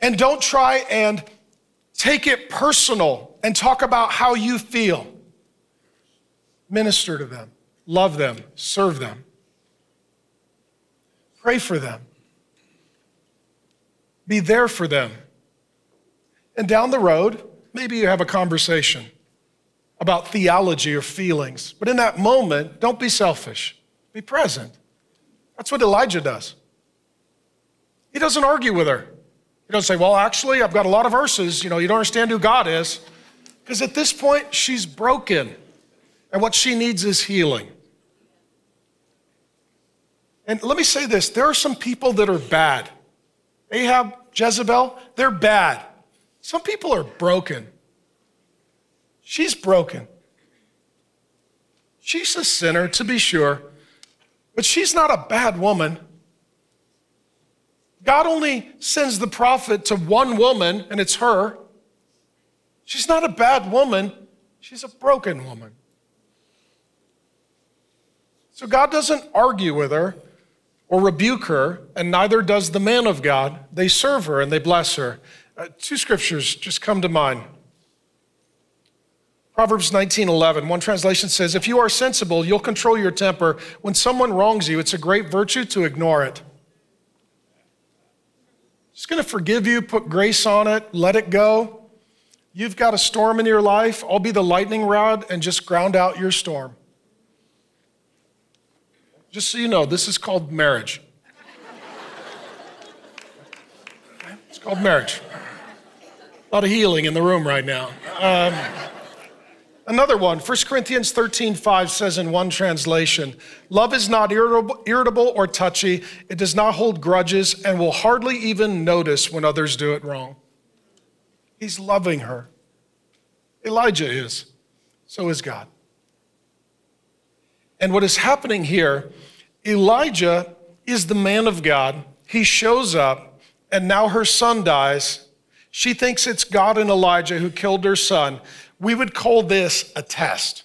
[SPEAKER 2] And don't try and take it personal and talk about how you feel. Minister to them, love them, serve them, pray for them. Be there for them. And down the road, maybe you have a conversation about theology or feelings. But in that moment, don't be selfish, be present. That's what Elijah does. He doesn't argue with her. He doesn't say, Well, actually, I've got a lot of verses. You know, you don't understand who God is. Because at this point, she's broken. And what she needs is healing. And let me say this there are some people that are bad. Ahab, Jezebel, they're bad. Some people are broken. She's broken. She's a sinner, to be sure, but she's not a bad woman. God only sends the prophet to one woman, and it's her. She's not a bad woman, she's a broken woman. So God doesn't argue with her or rebuke her, and neither does the man of God. They serve her and they bless her. Uh, two scriptures just come to mind. Proverbs 19:11. One translation says, "If you are sensible, you'll control your temper. When someone wrongs you, it's a great virtue to ignore it." Just going to forgive you, put grace on it, let it go. You've got a storm in your life, I'll be the lightning rod and just ground out your storm. Just so you know, this is called marriage. It's called marriage. A lot of healing in the room right now. Um, Another one, 1 Corinthians 13, 5 says in one translation, Love is not irritable, or touchy. It does not hold grudges and will hardly even notice when others do it wrong. He's loving her. Elijah is. So is God. And what is happening here, Elijah is the man of God. He shows up, and now her son dies. She thinks it's God and Elijah who killed her son. We would call this a test.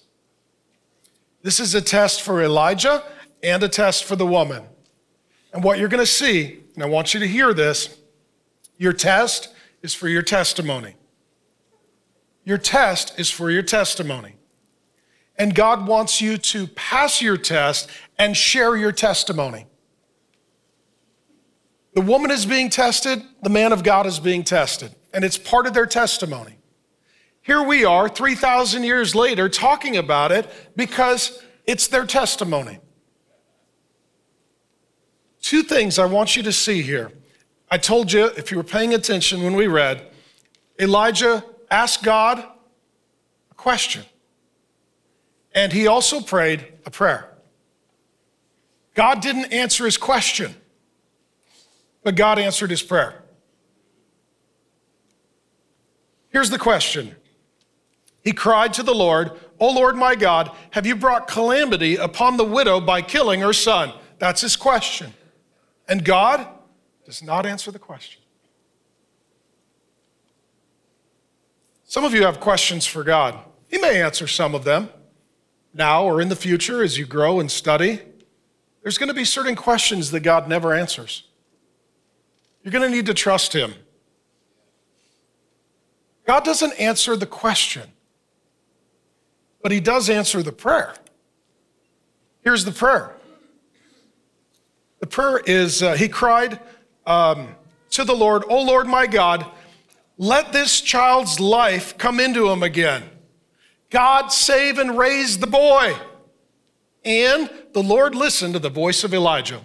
[SPEAKER 2] This is a test for Elijah and a test for the woman. And what you're going to see, and I want you to hear this your test is for your testimony. Your test is for your testimony. And God wants you to pass your test and share your testimony. The woman is being tested, the man of God is being tested, and it's part of their testimony. Here we are, 3,000 years later, talking about it because it's their testimony. Two things I want you to see here. I told you, if you were paying attention when we read, Elijah asked God a question, and he also prayed a prayer. God didn't answer his question, but God answered his prayer. Here's the question he cried to the Lord, O Lord my God, have you brought calamity upon the widow by killing her son? That's his question. And God does not answer the question. Some of you have questions for God. He may answer some of them now or in the future as you grow and study. There's going to be certain questions that God never answers. You're going to need to trust Him. God doesn't answer the question but he does answer the prayer. Here's the prayer. The prayer is uh, He cried um, to the Lord, O Lord my God, let this child's life come into him again. God save and raise the boy. And the Lord listened to the voice of Elijah.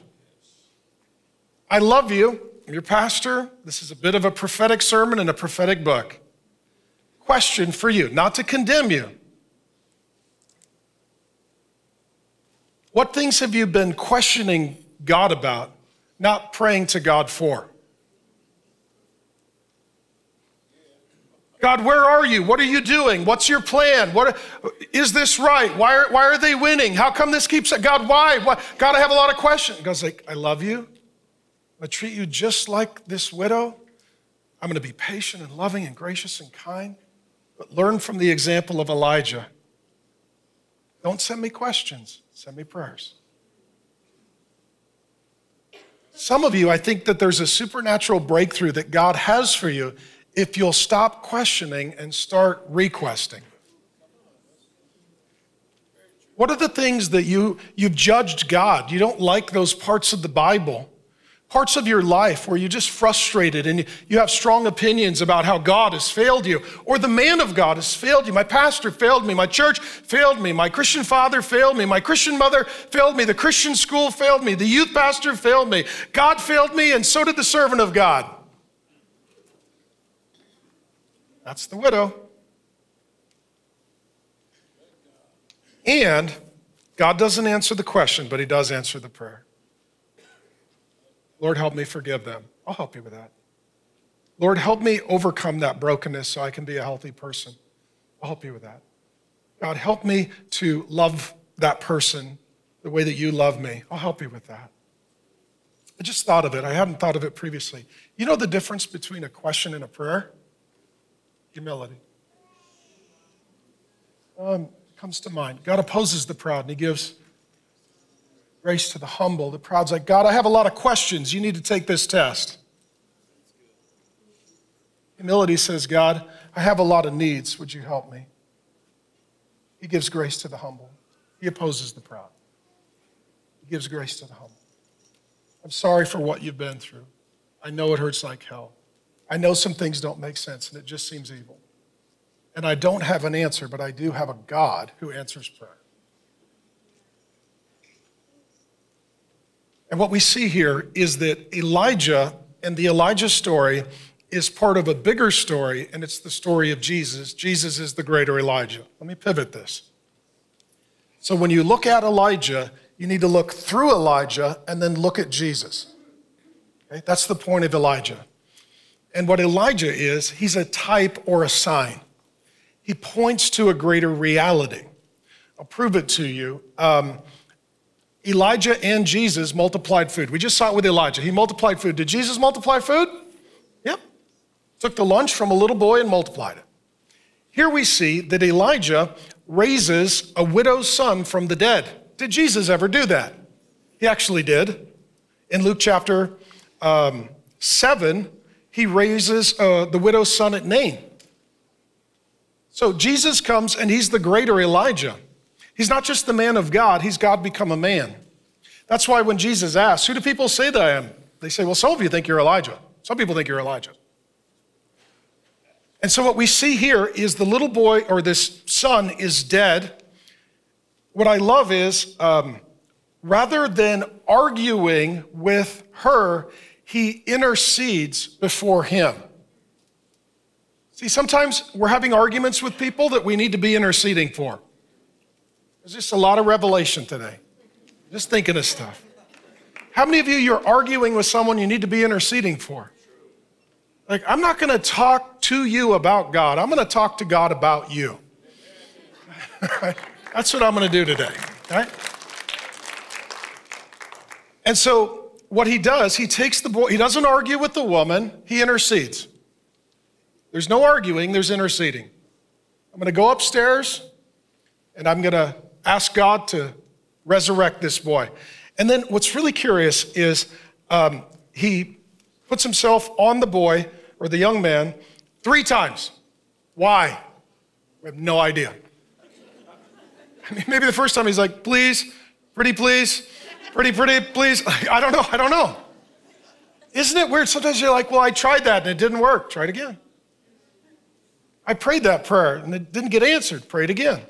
[SPEAKER 2] I love you. I'm your pastor. This is a bit of a prophetic sermon and a prophetic book. Question for you, not to condemn you, What things have you been questioning God about, not praying to God for? God, where are you? What are you doing? What's your plan? Is this right? Why are, why are they winning? How come this keeps God? Why? why? God, I have a lot of questions. God's like, I love you. I treat you just like this widow. I'm going to be patient and loving and gracious and kind. But learn from the example of Elijah. Don't send me questions. Send me prayers. Some of you, I think that there's a supernatural breakthrough that God has for you if you'll stop questioning and start requesting. What are the things that you, you've judged God? You don't like those parts of the Bible parts of your life where you're just frustrated and you have strong opinions about how God has failed you, or the man of God has failed you. My pastor failed me, my church failed me, my Christian father failed me, my Christian mother failed me, the Christian school failed me, the youth pastor failed me, God failed me, and so did the servant of God. That's the widow. And God doesn't answer the question, but He does answer the prayer. Lord, help me forgive them. I'll help you with that. Lord, help me overcome that brokenness so I can be a healthy person. I'll help you with that. God, help me to love that person the way that you love me. I'll help you with that. I just thought of it. I hadn't thought of it previously. You know the difference between a question and a prayer? Humility. Um, comes to mind. God opposes the proud and he gives Grace to the humble. The proud's like, God, I have a lot of questions. You need to take this test. Humility says, God, I have a lot of needs. Would you help me? He gives grace to the humble. He opposes the proud. He gives grace to the humble. I'm sorry for what you've been through. I know it hurts like hell. I know some things don't make sense and it just seems evil. And I don't have an answer, but I do have a God who answers prayer. And what we see here is that Elijah and the Elijah story is part of a bigger story, and it's the story of Jesus. Jesus is the greater Elijah. Let me pivot this. So when you look at Elijah, you need to look through Elijah and then look at Jesus. Okay? That's the point of Elijah. And what Elijah is, he's a type or a sign. He points to a greater reality. I'll prove it to you. Um, Elijah and Jesus multiplied food. We just saw it with Elijah. He multiplied food. Did Jesus multiply food? Yep. Took the lunch from a little boy and multiplied it. Here we see that Elijah raises a widow's son from the dead. Did Jesus ever do that? He actually did. In Luke chapter um, 7, he raises uh, the widow's son at Nain. So Jesus comes and he's the greater Elijah. He's not just the man of God, he's God become a man. That's why when Jesus asks, Who do people say that I am? They say, Well, some of you think you're Elijah. Some people think you're Elijah. And so what we see here is the little boy or this son is dead. What I love is um, rather than arguing with her, he intercedes before him. See, sometimes we're having arguments with people that we need to be interceding for. There's just a lot of revelation today. Just thinking of stuff. How many of you you're arguing with someone you need to be interceding for? Like, I'm not going to talk to you about God. I'm going to talk to God about you. [LAUGHS] That's what I'm going to do today. And so, what he does, he takes the boy, he doesn't argue with the woman, he intercedes. There's no arguing, there's interceding. I'm going to go upstairs and I'm going to ask God to resurrect this boy. And then what's really curious is um, he puts himself on the boy or the young man three times. Why? We have no idea. I mean, maybe the first time he's like, please, pretty please, pretty pretty please. [LAUGHS] I don't know, I don't know. Isn't it weird? Sometimes you're like, well, I tried that and it didn't work. Try it again. I prayed that prayer and it didn't get answered. Pray it again.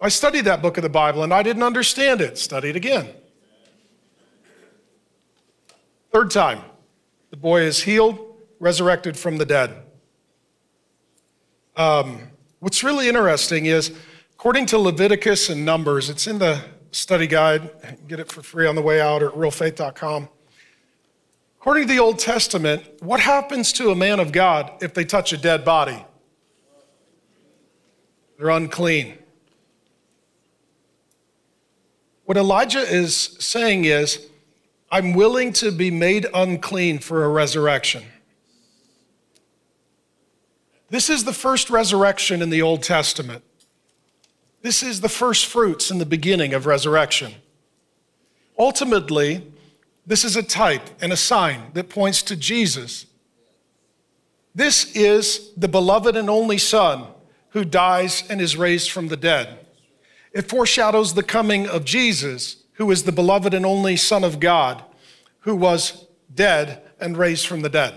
[SPEAKER 2] I studied that book of the Bible and I didn't understand it. Study it again. Third time, the boy is healed, resurrected from the dead. Um, what's really interesting is, according to Leviticus and Numbers, it's in the study guide. Get it for free on the way out or at realfaith.com. According to the Old Testament, what happens to a man of God if they touch a dead body? They're unclean. What Elijah is saying is, I'm willing to be made unclean for a resurrection. This is the first resurrection in the Old Testament. This is the first fruits in the beginning of resurrection. Ultimately, this is a type and a sign that points to Jesus. This is the beloved and only Son who dies and is raised from the dead. It foreshadows the coming of Jesus, who is the beloved and only Son of God, who was dead and raised from the dead.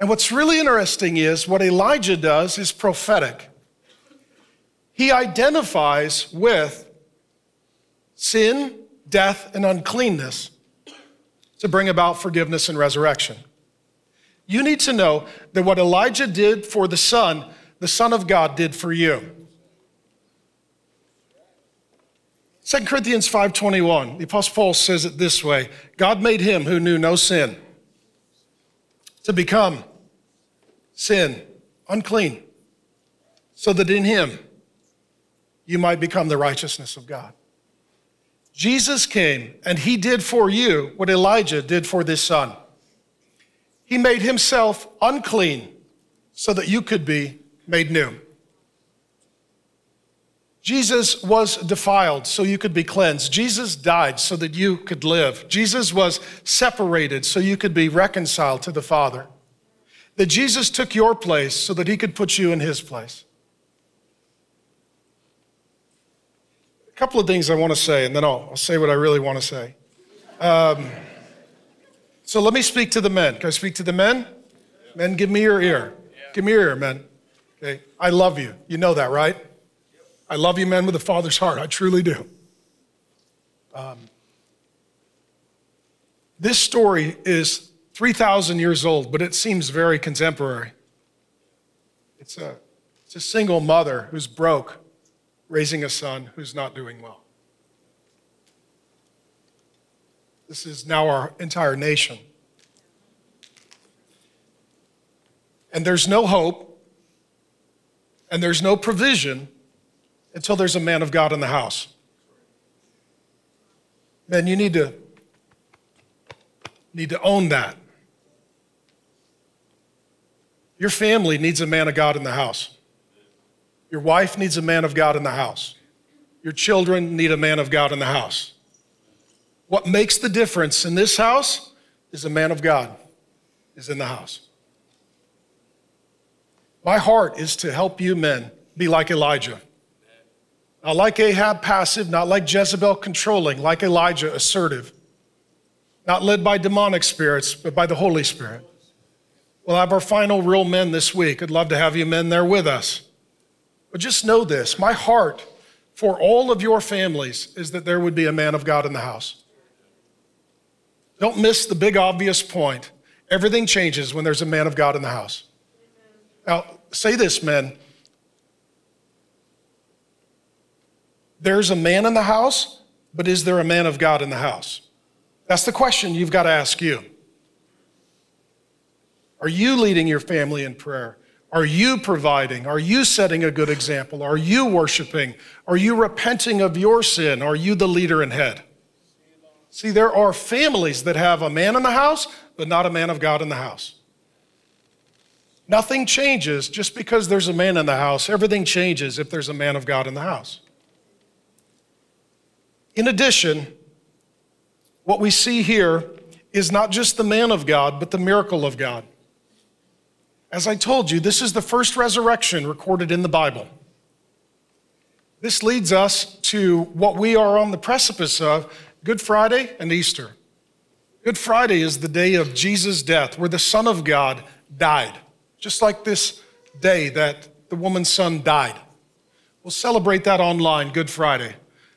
[SPEAKER 2] And what's really interesting is what Elijah does is prophetic. He identifies with sin, death, and uncleanness to bring about forgiveness and resurrection. You need to know that what Elijah did for the Son, the Son of God did for you. 2 Corinthians 5:21, the apostle Paul says it this way, God made him who knew no sin to become sin, unclean, so that in him you might become the righteousness of God. Jesus came and he did for you what Elijah did for this son. He made himself unclean so that you could be made new. Jesus was defiled so you could be cleansed. Jesus died so that you could live. Jesus was separated so you could be reconciled to the Father. That Jesus took your place so that he could put you in his place. A couple of things I want to say, and then I'll, I'll say what I really want to say. Um, so let me speak to the men. Can I speak to the men? Men, give me your ear. Give me your ear, men. Okay, I love you. You know that, right? I love you, men, with a father's heart. I truly do. Um, this story is 3,000 years old, but it seems very contemporary. It's a, it's a single mother who's broke, raising a son who's not doing well. This is now our entire nation. And there's no hope and there's no provision until there's a man of God in the house. Man, you need to need to own that. Your family needs a man of God in the house. Your wife needs a man of God in the house. Your children need a man of God in the house. What makes the difference in this house is a man of God is in the house. My heart is to help you men be like Elijah. Not like Ahab, passive, not like Jezebel, controlling, like Elijah, assertive. Not led by demonic spirits, but by the Holy Spirit. We'll have our final real men this week. I'd love to have you men there with us. But just know this my heart for all of your families is that there would be a man of God in the house. Don't miss the big obvious point. Everything changes when there's a man of God in the house. Now, say this, men. There's a man in the house, but is there a man of God in the house? That's the question you've got to ask you. Are you leading your family in prayer? Are you providing? Are you setting a good example? Are you worshiping? Are you repenting of your sin? Are you the leader and head? See, there are families that have a man in the house, but not a man of God in the house. Nothing changes just because there's a man in the house. Everything changes if there's a man of God in the house. In addition, what we see here is not just the man of God, but the miracle of God. As I told you, this is the first resurrection recorded in the Bible. This leads us to what we are on the precipice of Good Friday and Easter. Good Friday is the day of Jesus' death, where the Son of God died just like this day that the woman's son died. We'll celebrate that online Good Friday.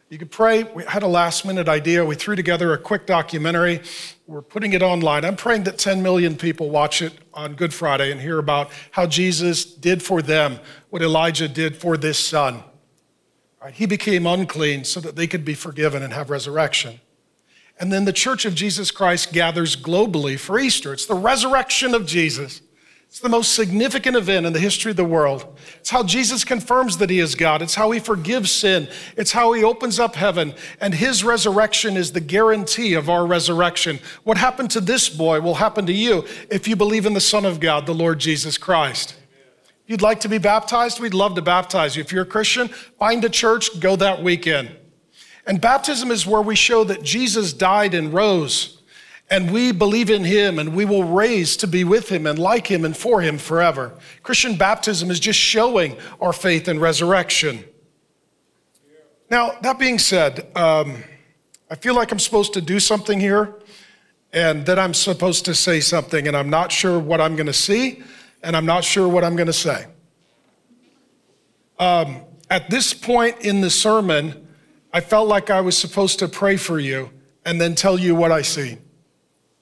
[SPEAKER 2] You could pray. We had a last minute idea. We threw together a quick documentary. We're putting it online. I'm praying that 10 million people watch it on Good Friday and hear about how Jesus did for them what Elijah did for this son. He became unclean so that they could be forgiven and have resurrection. And then the Church of Jesus Christ gathers globally for Easter. It's the resurrection of Jesus. It's the most significant event in the history of the world. It's how Jesus confirms that he is God. It's how he forgives sin. It's how he opens up heaven. And his resurrection is the guarantee of our resurrection. What happened to this boy will happen to you if you believe in the Son of God, the Lord Jesus Christ. If you'd like to be baptized, we'd love to baptize you. If you're a Christian, find a church, go that weekend. And baptism is where we show that Jesus died and rose and we believe in him and we will raise to be with him and like him and for him forever. Christian baptism is just showing our faith in resurrection. Now, that being said, um, I feel like I'm supposed to do something here and that I'm supposed to say something, and I'm not sure what I'm going to see and I'm not sure what I'm going to say. Um, at this point in the sermon, I felt like I was supposed to pray for you and then tell you what I see.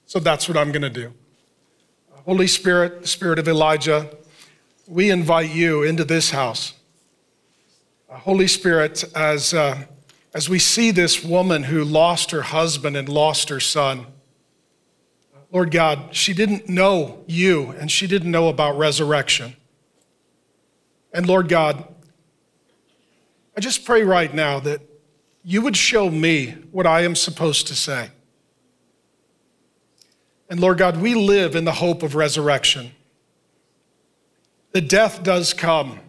[SPEAKER 2] So that's what I'm going to do. Holy Spirit, the Spirit of Elijah, we invite you into this house. Uh, Holy Spirit, as, uh, as we see this woman who lost her husband and lost her son, Lord God, she didn't know you and she didn't know about resurrection. And Lord God, I just pray right now that you would show me what I am supposed to say. And Lord God, we live in the hope of resurrection. The death does come,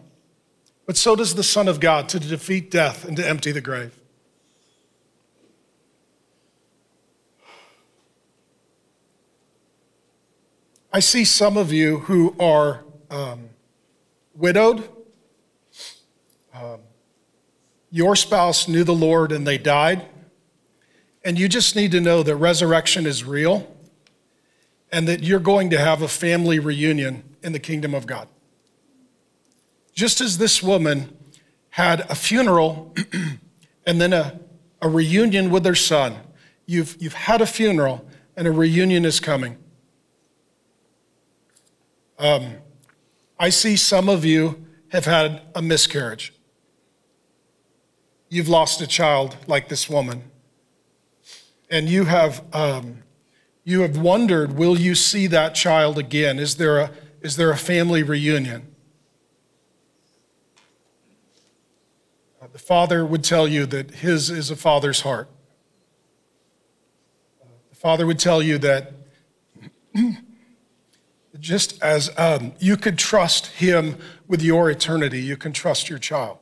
[SPEAKER 2] but so does the Son of God to defeat death and to empty the grave. I see some of you who are um, widowed. Um, your spouse knew the Lord and they died. And you just need to know that resurrection is real and that you're going to have a family reunion in the kingdom of God. Just as this woman had a funeral [CLEARS THROAT] and then a, a reunion with her son, you've, you've had a funeral and a reunion is coming. Um, I see some of you have had a miscarriage. You've lost a child like this woman. And you have, um, you have wondered will you see that child again? Is there a, is there a family reunion? Uh, the father would tell you that his is a father's heart. Uh, the father would tell you that [CLEARS THROAT] just as um, you could trust him with your eternity, you can trust your child.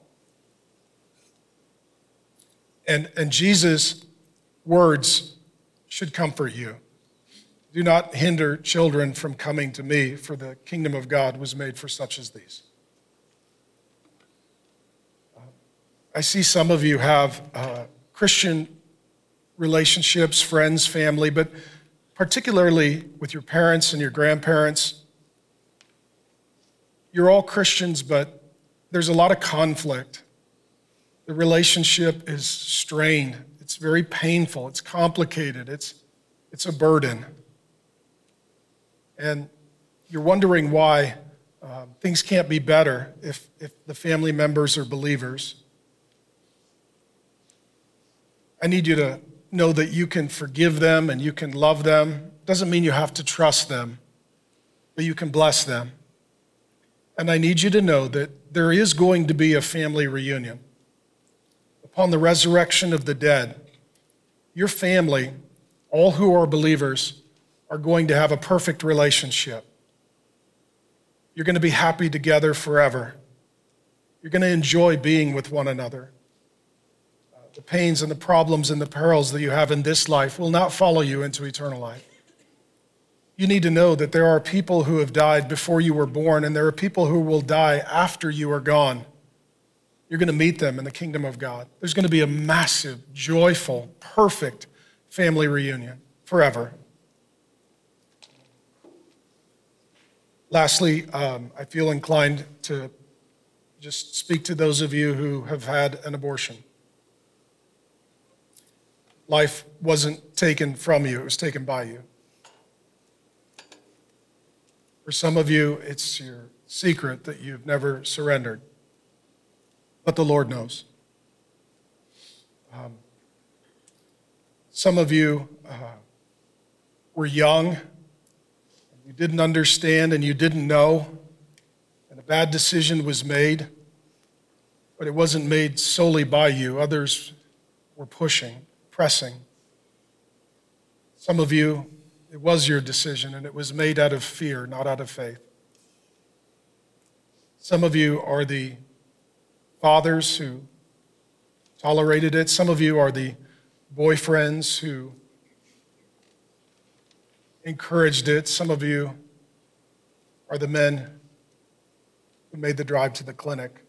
[SPEAKER 2] And, and Jesus' words should comfort you. Do not hinder children from coming to me, for the kingdom of God was made for such as these. I see some of you have uh, Christian relationships, friends, family, but particularly with your parents and your grandparents. You're all Christians, but there's a lot of conflict. The relationship is strained, it's very painful, it's complicated, it's, it's a burden. And you're wondering why um, things can't be better if, if the family members are believers. I need you to know that you can forgive them and you can love them. Doesn't mean you have to trust them, but you can bless them. And I need you to know that there is going to be a family reunion. Upon the resurrection of the dead, your family, all who are believers, are going to have a perfect relationship. You're going to be happy together forever. You're going to enjoy being with one another uh, the pains and the problems and the perils that you have in this life will not follow you into eternal life. You need to know that there are people who have died before you were born, and there are people who will die after you are gone. You're going to meet them in the kingdom of God. There's going to be a massive, joyful, perfect family reunion forever. Lastly, um, I feel inclined to just speak to those of you who have had an abortion. Life wasn't taken from you, it was taken by you. For some of you, it's your secret that you've never surrendered, but the Lord knows. Um, some of you uh, were young, you didn't understand, and you didn't know, and a bad decision was made, but it wasn't made solely by you. Others were pushing pressing. Some of you, it was your decision and it was made out of fear, not out of faith. Some of you are the fathers who tolerated it. Some of you are the boyfriends who encouraged it. Some of you are the men who made the drive to the clinic.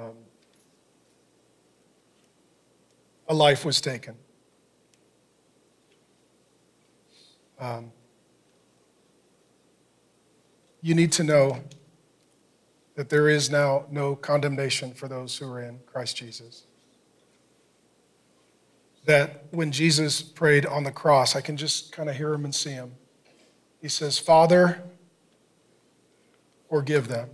[SPEAKER 2] um, a life was taken. Um, you need to know that there is now no condemnation for those who are in Christ Jesus. That when Jesus prayed on the cross, I can just kind of hear him and see him. He says, Father, forgive them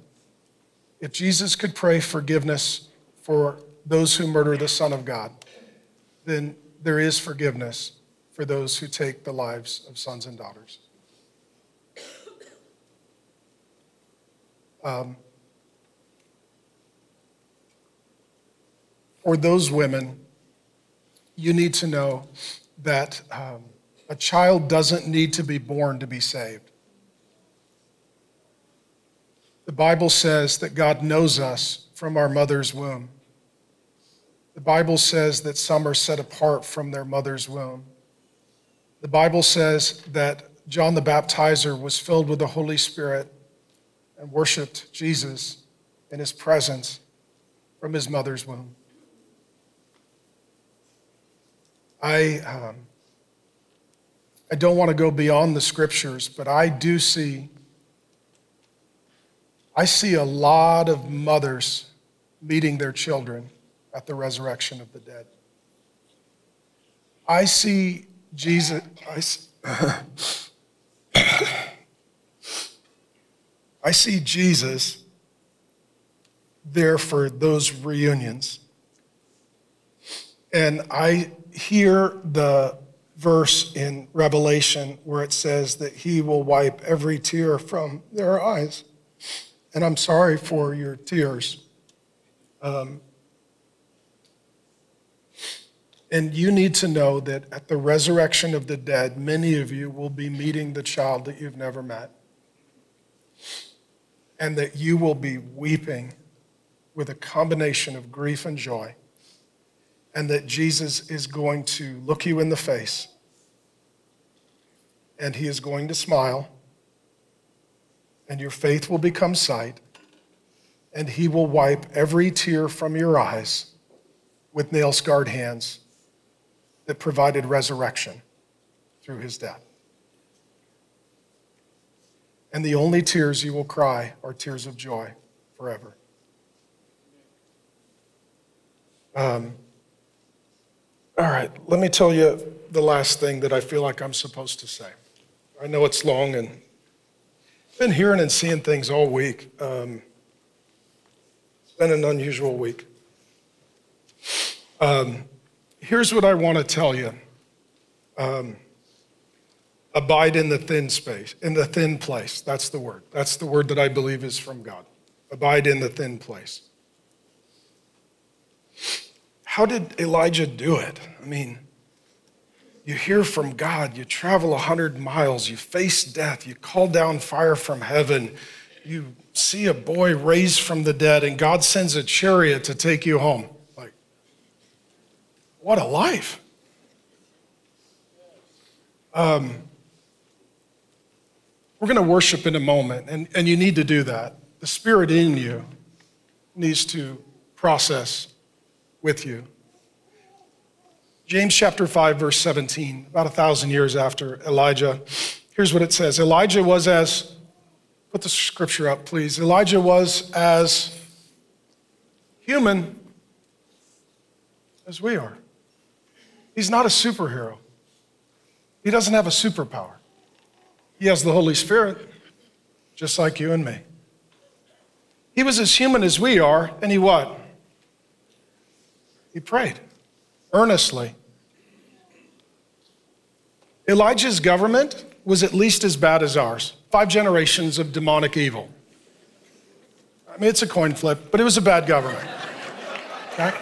[SPEAKER 2] if Jesus could pray forgiveness for those who murder the Son of God, then there is forgiveness for those who take the lives of sons and daughters. Um, for those women, you need to know that um, a child doesn't need to be born to be saved. The Bible says that God knows us from our mother's womb. The Bible says that some are set apart from their mother's womb. The Bible says that John the Baptizer was filled with the Holy Spirit and worshiped Jesus in his presence from his mother's womb. I, um, I don't want to go beyond the scriptures, but I do see I see a lot of mothers meeting their children at the resurrection of the dead. I see Jesus, I, [COUGHS] I see Jesus there for those reunions. And I hear the verse in Revelation where it says that he will wipe every tear from their eyes. And I'm sorry for your tears. Um, and you need to know that at the resurrection of the dead, many of you will be meeting the child that you've never met. And that you will be weeping with a combination of grief and joy. And that Jesus is going to look you in the face. And he is going to smile. And your faith will become sight. And he will wipe every tear from your eyes with nail scarred hands that provided resurrection through his death. And the only tears you will cry are tears of joy forever. Um, all right, let me tell you the last thing that I feel like I'm supposed to say. I know it's long and I've been hearing and seeing things all week. Um, it's been an unusual week. Um, here's what I want to tell you um, abide in the thin space, in the thin place. That's the word. That's the word that I believe is from God. Abide in the thin place. How did Elijah do it? I mean, you hear from God, you travel 100 miles, you face death, you call down fire from heaven, you see a boy raised from the dead, and God sends a chariot to take you home. Like, what a life. Um, we're going to worship in a moment, and, and you need to do that. The Spirit in you needs to process with you. James chapter 5, verse 17, about a thousand years after Elijah, here's what it says Elijah was as, put the scripture up, please. Elijah was as human as we are. He's not a superhero. He doesn't have a superpower. He has the Holy Spirit, just like you and me. He was as human as we are, and he what? He prayed earnestly. Elijah's government was at least as bad as ours five generations of demonic evil. I mean, it's a coin flip, but it was a bad government. Okay?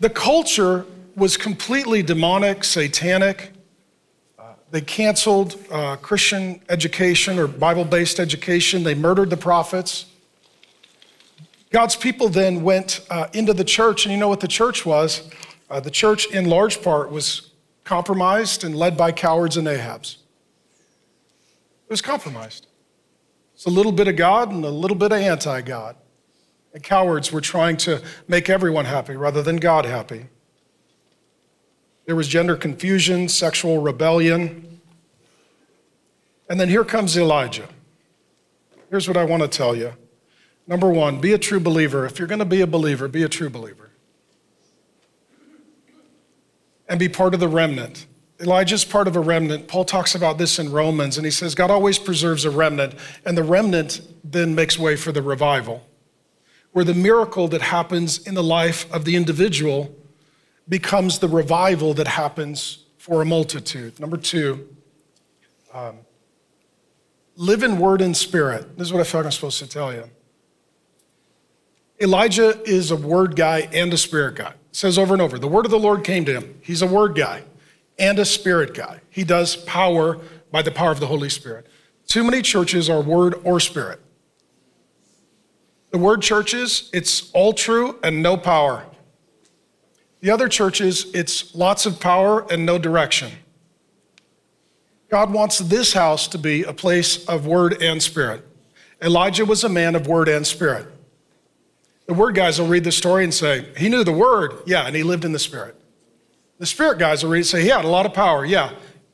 [SPEAKER 2] The culture was completely demonic, satanic. Uh, they canceled uh, Christian education or Bible based education. They murdered the prophets. God's people then went uh, into the church, and you know what the church was? Uh, the church, in large part, was compromised and led by cowards and Ahabs. It was compromised. It's a little bit of God and a little bit of anti God. And cowards were trying to make everyone happy rather than God happy. There was gender confusion, sexual rebellion. And then here comes Elijah. Here's what I want to tell you. Number one, be a true believer. If you're going to be a believer, be a true believer. And be part of the remnant. Elijah's part of a remnant. Paul talks about this in Romans, and he says God always preserves a remnant, and the remnant then makes way for the revival, where the miracle that happens in the life of the individual becomes the revival that happens for a multitude. Number two, um, live in word and spirit. This is what I feel like I'm supposed to tell you. Elijah is a word guy and a spirit guy. It says over and over, the word of the Lord came to him. He's a word guy and a spirit guy. He does power by the power of the Holy Spirit. Too many churches are word or spirit. The word churches, it's all true and no power. The other churches, it's lots of power and no direction. God wants this house to be a place of word and spirit. Elijah was a man of word and spirit. The word guys will read the story and say, he knew the word, yeah, and he lived in the spirit. The spirit guys will read and say, he had a lot of power, yeah,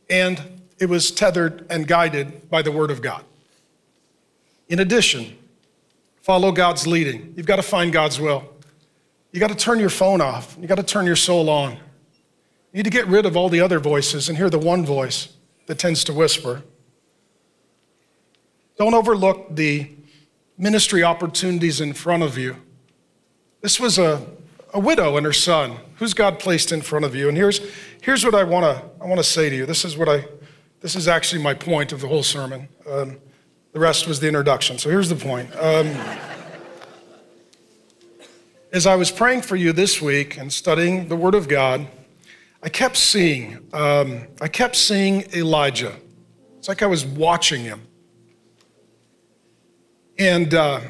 [SPEAKER 2] and it was tethered and guided by the word of God. In addition, follow God's leading. You've got to find God's will. You got to turn your phone off. You got to turn your soul on. You need to get rid of all the other voices and hear the one voice that tends to whisper. Don't overlook the ministry opportunities in front of you. This was a, a widow and her son. Who's God placed in front of you? And here's, here's what I want to I wanna say to you. This is what I, this is actually my point of the whole sermon. Um, the rest was the introduction. So here's the point. Um, [LAUGHS] as I was praying for you this week and studying the Word of God, I kept seeing, um, I kept seeing Elijah. It's like I was watching him. And uh,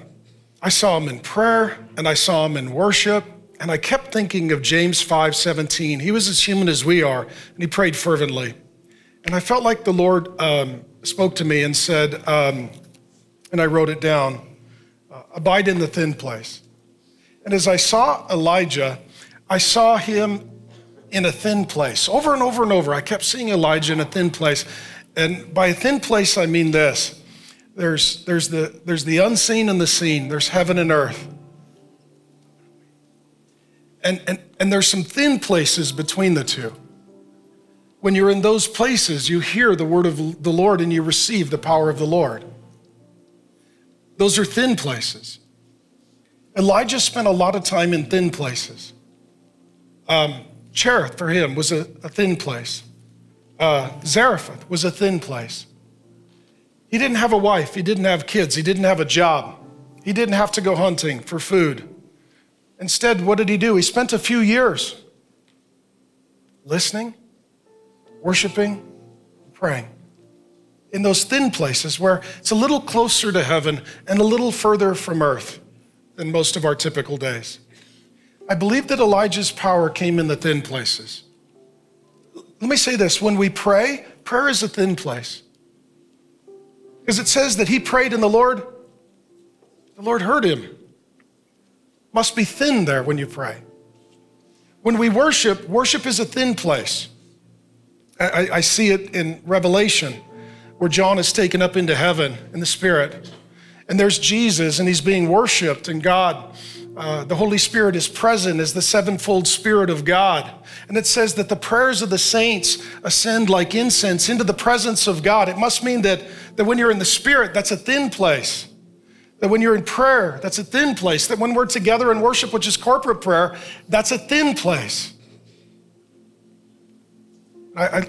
[SPEAKER 2] I saw him in prayer and I saw him in worship. And I kept thinking of James 5 17. He was as human as we are, and he prayed fervently. And I felt like the Lord um, spoke to me and said, um, and I wrote it down uh, abide in the thin place. And as I saw Elijah, I saw him in a thin place. Over and over and over, I kept seeing Elijah in a thin place. And by a thin place, I mean this there's, there's, the, there's the unseen and the seen, there's heaven and earth. And, and, and there's some thin places between the two. When you're in those places, you hear the word of the Lord and you receive the power of the Lord. Those are thin places. Elijah spent a lot of time in thin places. Um, Cherith, for him, was a, a thin place. Uh, Zarephath was a thin place. He didn't have a wife, he didn't have kids, he didn't have a job, he didn't have to go hunting for food. Instead, what did he do? He spent a few years listening, worshiping, praying in those thin places where it's a little closer to heaven and a little further from earth than most of our typical days. I believe that Elijah's power came in the thin places. Let me say this when we pray, prayer is a thin place. Because it says that he prayed and the Lord, the Lord heard him. Must be thin there when you pray. When we worship, worship is a thin place. I, I see it in Revelation, where John is taken up into heaven in the Spirit. And there's Jesus, and he's being worshiped, and God uh, the Holy Spirit is present as the sevenfold Spirit of God. And it says that the prayers of the saints ascend like incense into the presence of God. It must mean that, that when you're in the Spirit, that's a thin place. That when you're in prayer, that's a thin place. That when we're together in worship, which is corporate prayer, that's a thin place. I, I,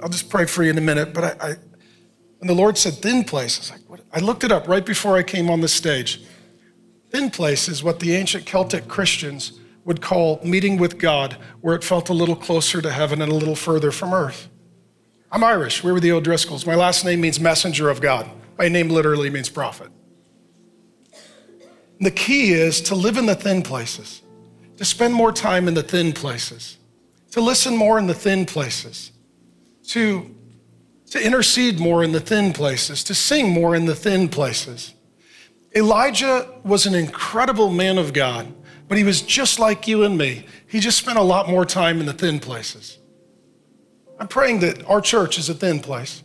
[SPEAKER 2] will just pray for you in a minute, but I, I, when the Lord said thin place, I, was like, what? I looked it up right before I came on the stage. Thin place is what the ancient Celtic Christians would call meeting with God, where it felt a little closer to heaven and a little further from earth. I'm Irish. We were the O'Driscolls. My last name means messenger of God. My name literally means prophet. The key is to live in the thin places, to spend more time in the thin places, to listen more in the thin places, to, to intercede more in the thin places, to sing more in the thin places. Elijah was an incredible man of God, but he was just like you and me. He just spent a lot more time in the thin places. I'm praying that our church is a thin place.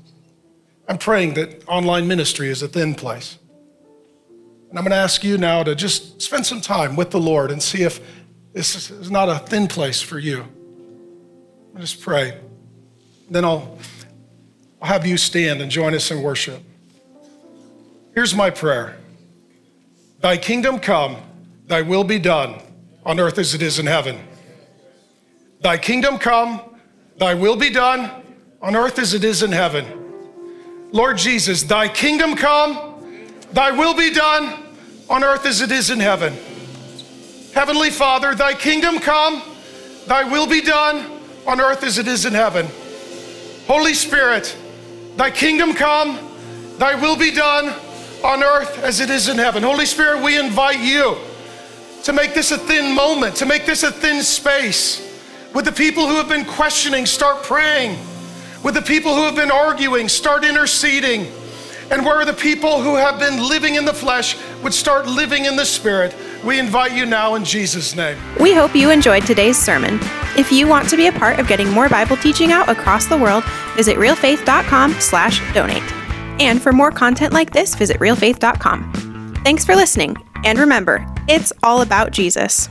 [SPEAKER 2] I'm praying that online ministry is a thin place. And I'm going to ask you now to just spend some time with the Lord and see if this is not a thin place for you. I'll just pray. Then I'll, I'll have you stand and join us in worship. Here's my prayer. Thy kingdom come, thy will be done on earth as it is in heaven. Thy kingdom come, thy will be done on earth as it is in heaven. Lord Jesus, thy kingdom come, thy will be done on earth as it is in heaven. Heavenly Father, thy kingdom come, thy will be done on earth as it is in heaven. Holy Spirit, thy kingdom come, thy will be done on earth as it is in heaven. Holy Spirit, we invite you to make this a thin moment, to make this a thin space. With the people who have been questioning, start praying. With the people who have been arguing, start interceding. And where the people who have been living in the flesh would start living in the spirit. We invite you now in Jesus' name.
[SPEAKER 1] We hope you enjoyed today's sermon. If you want to be a part of getting more Bible teaching out across the world, visit realfaith.com/donate. And for more content like this, visit realfaith.com. Thanks for listening, and remember, it's all about Jesus.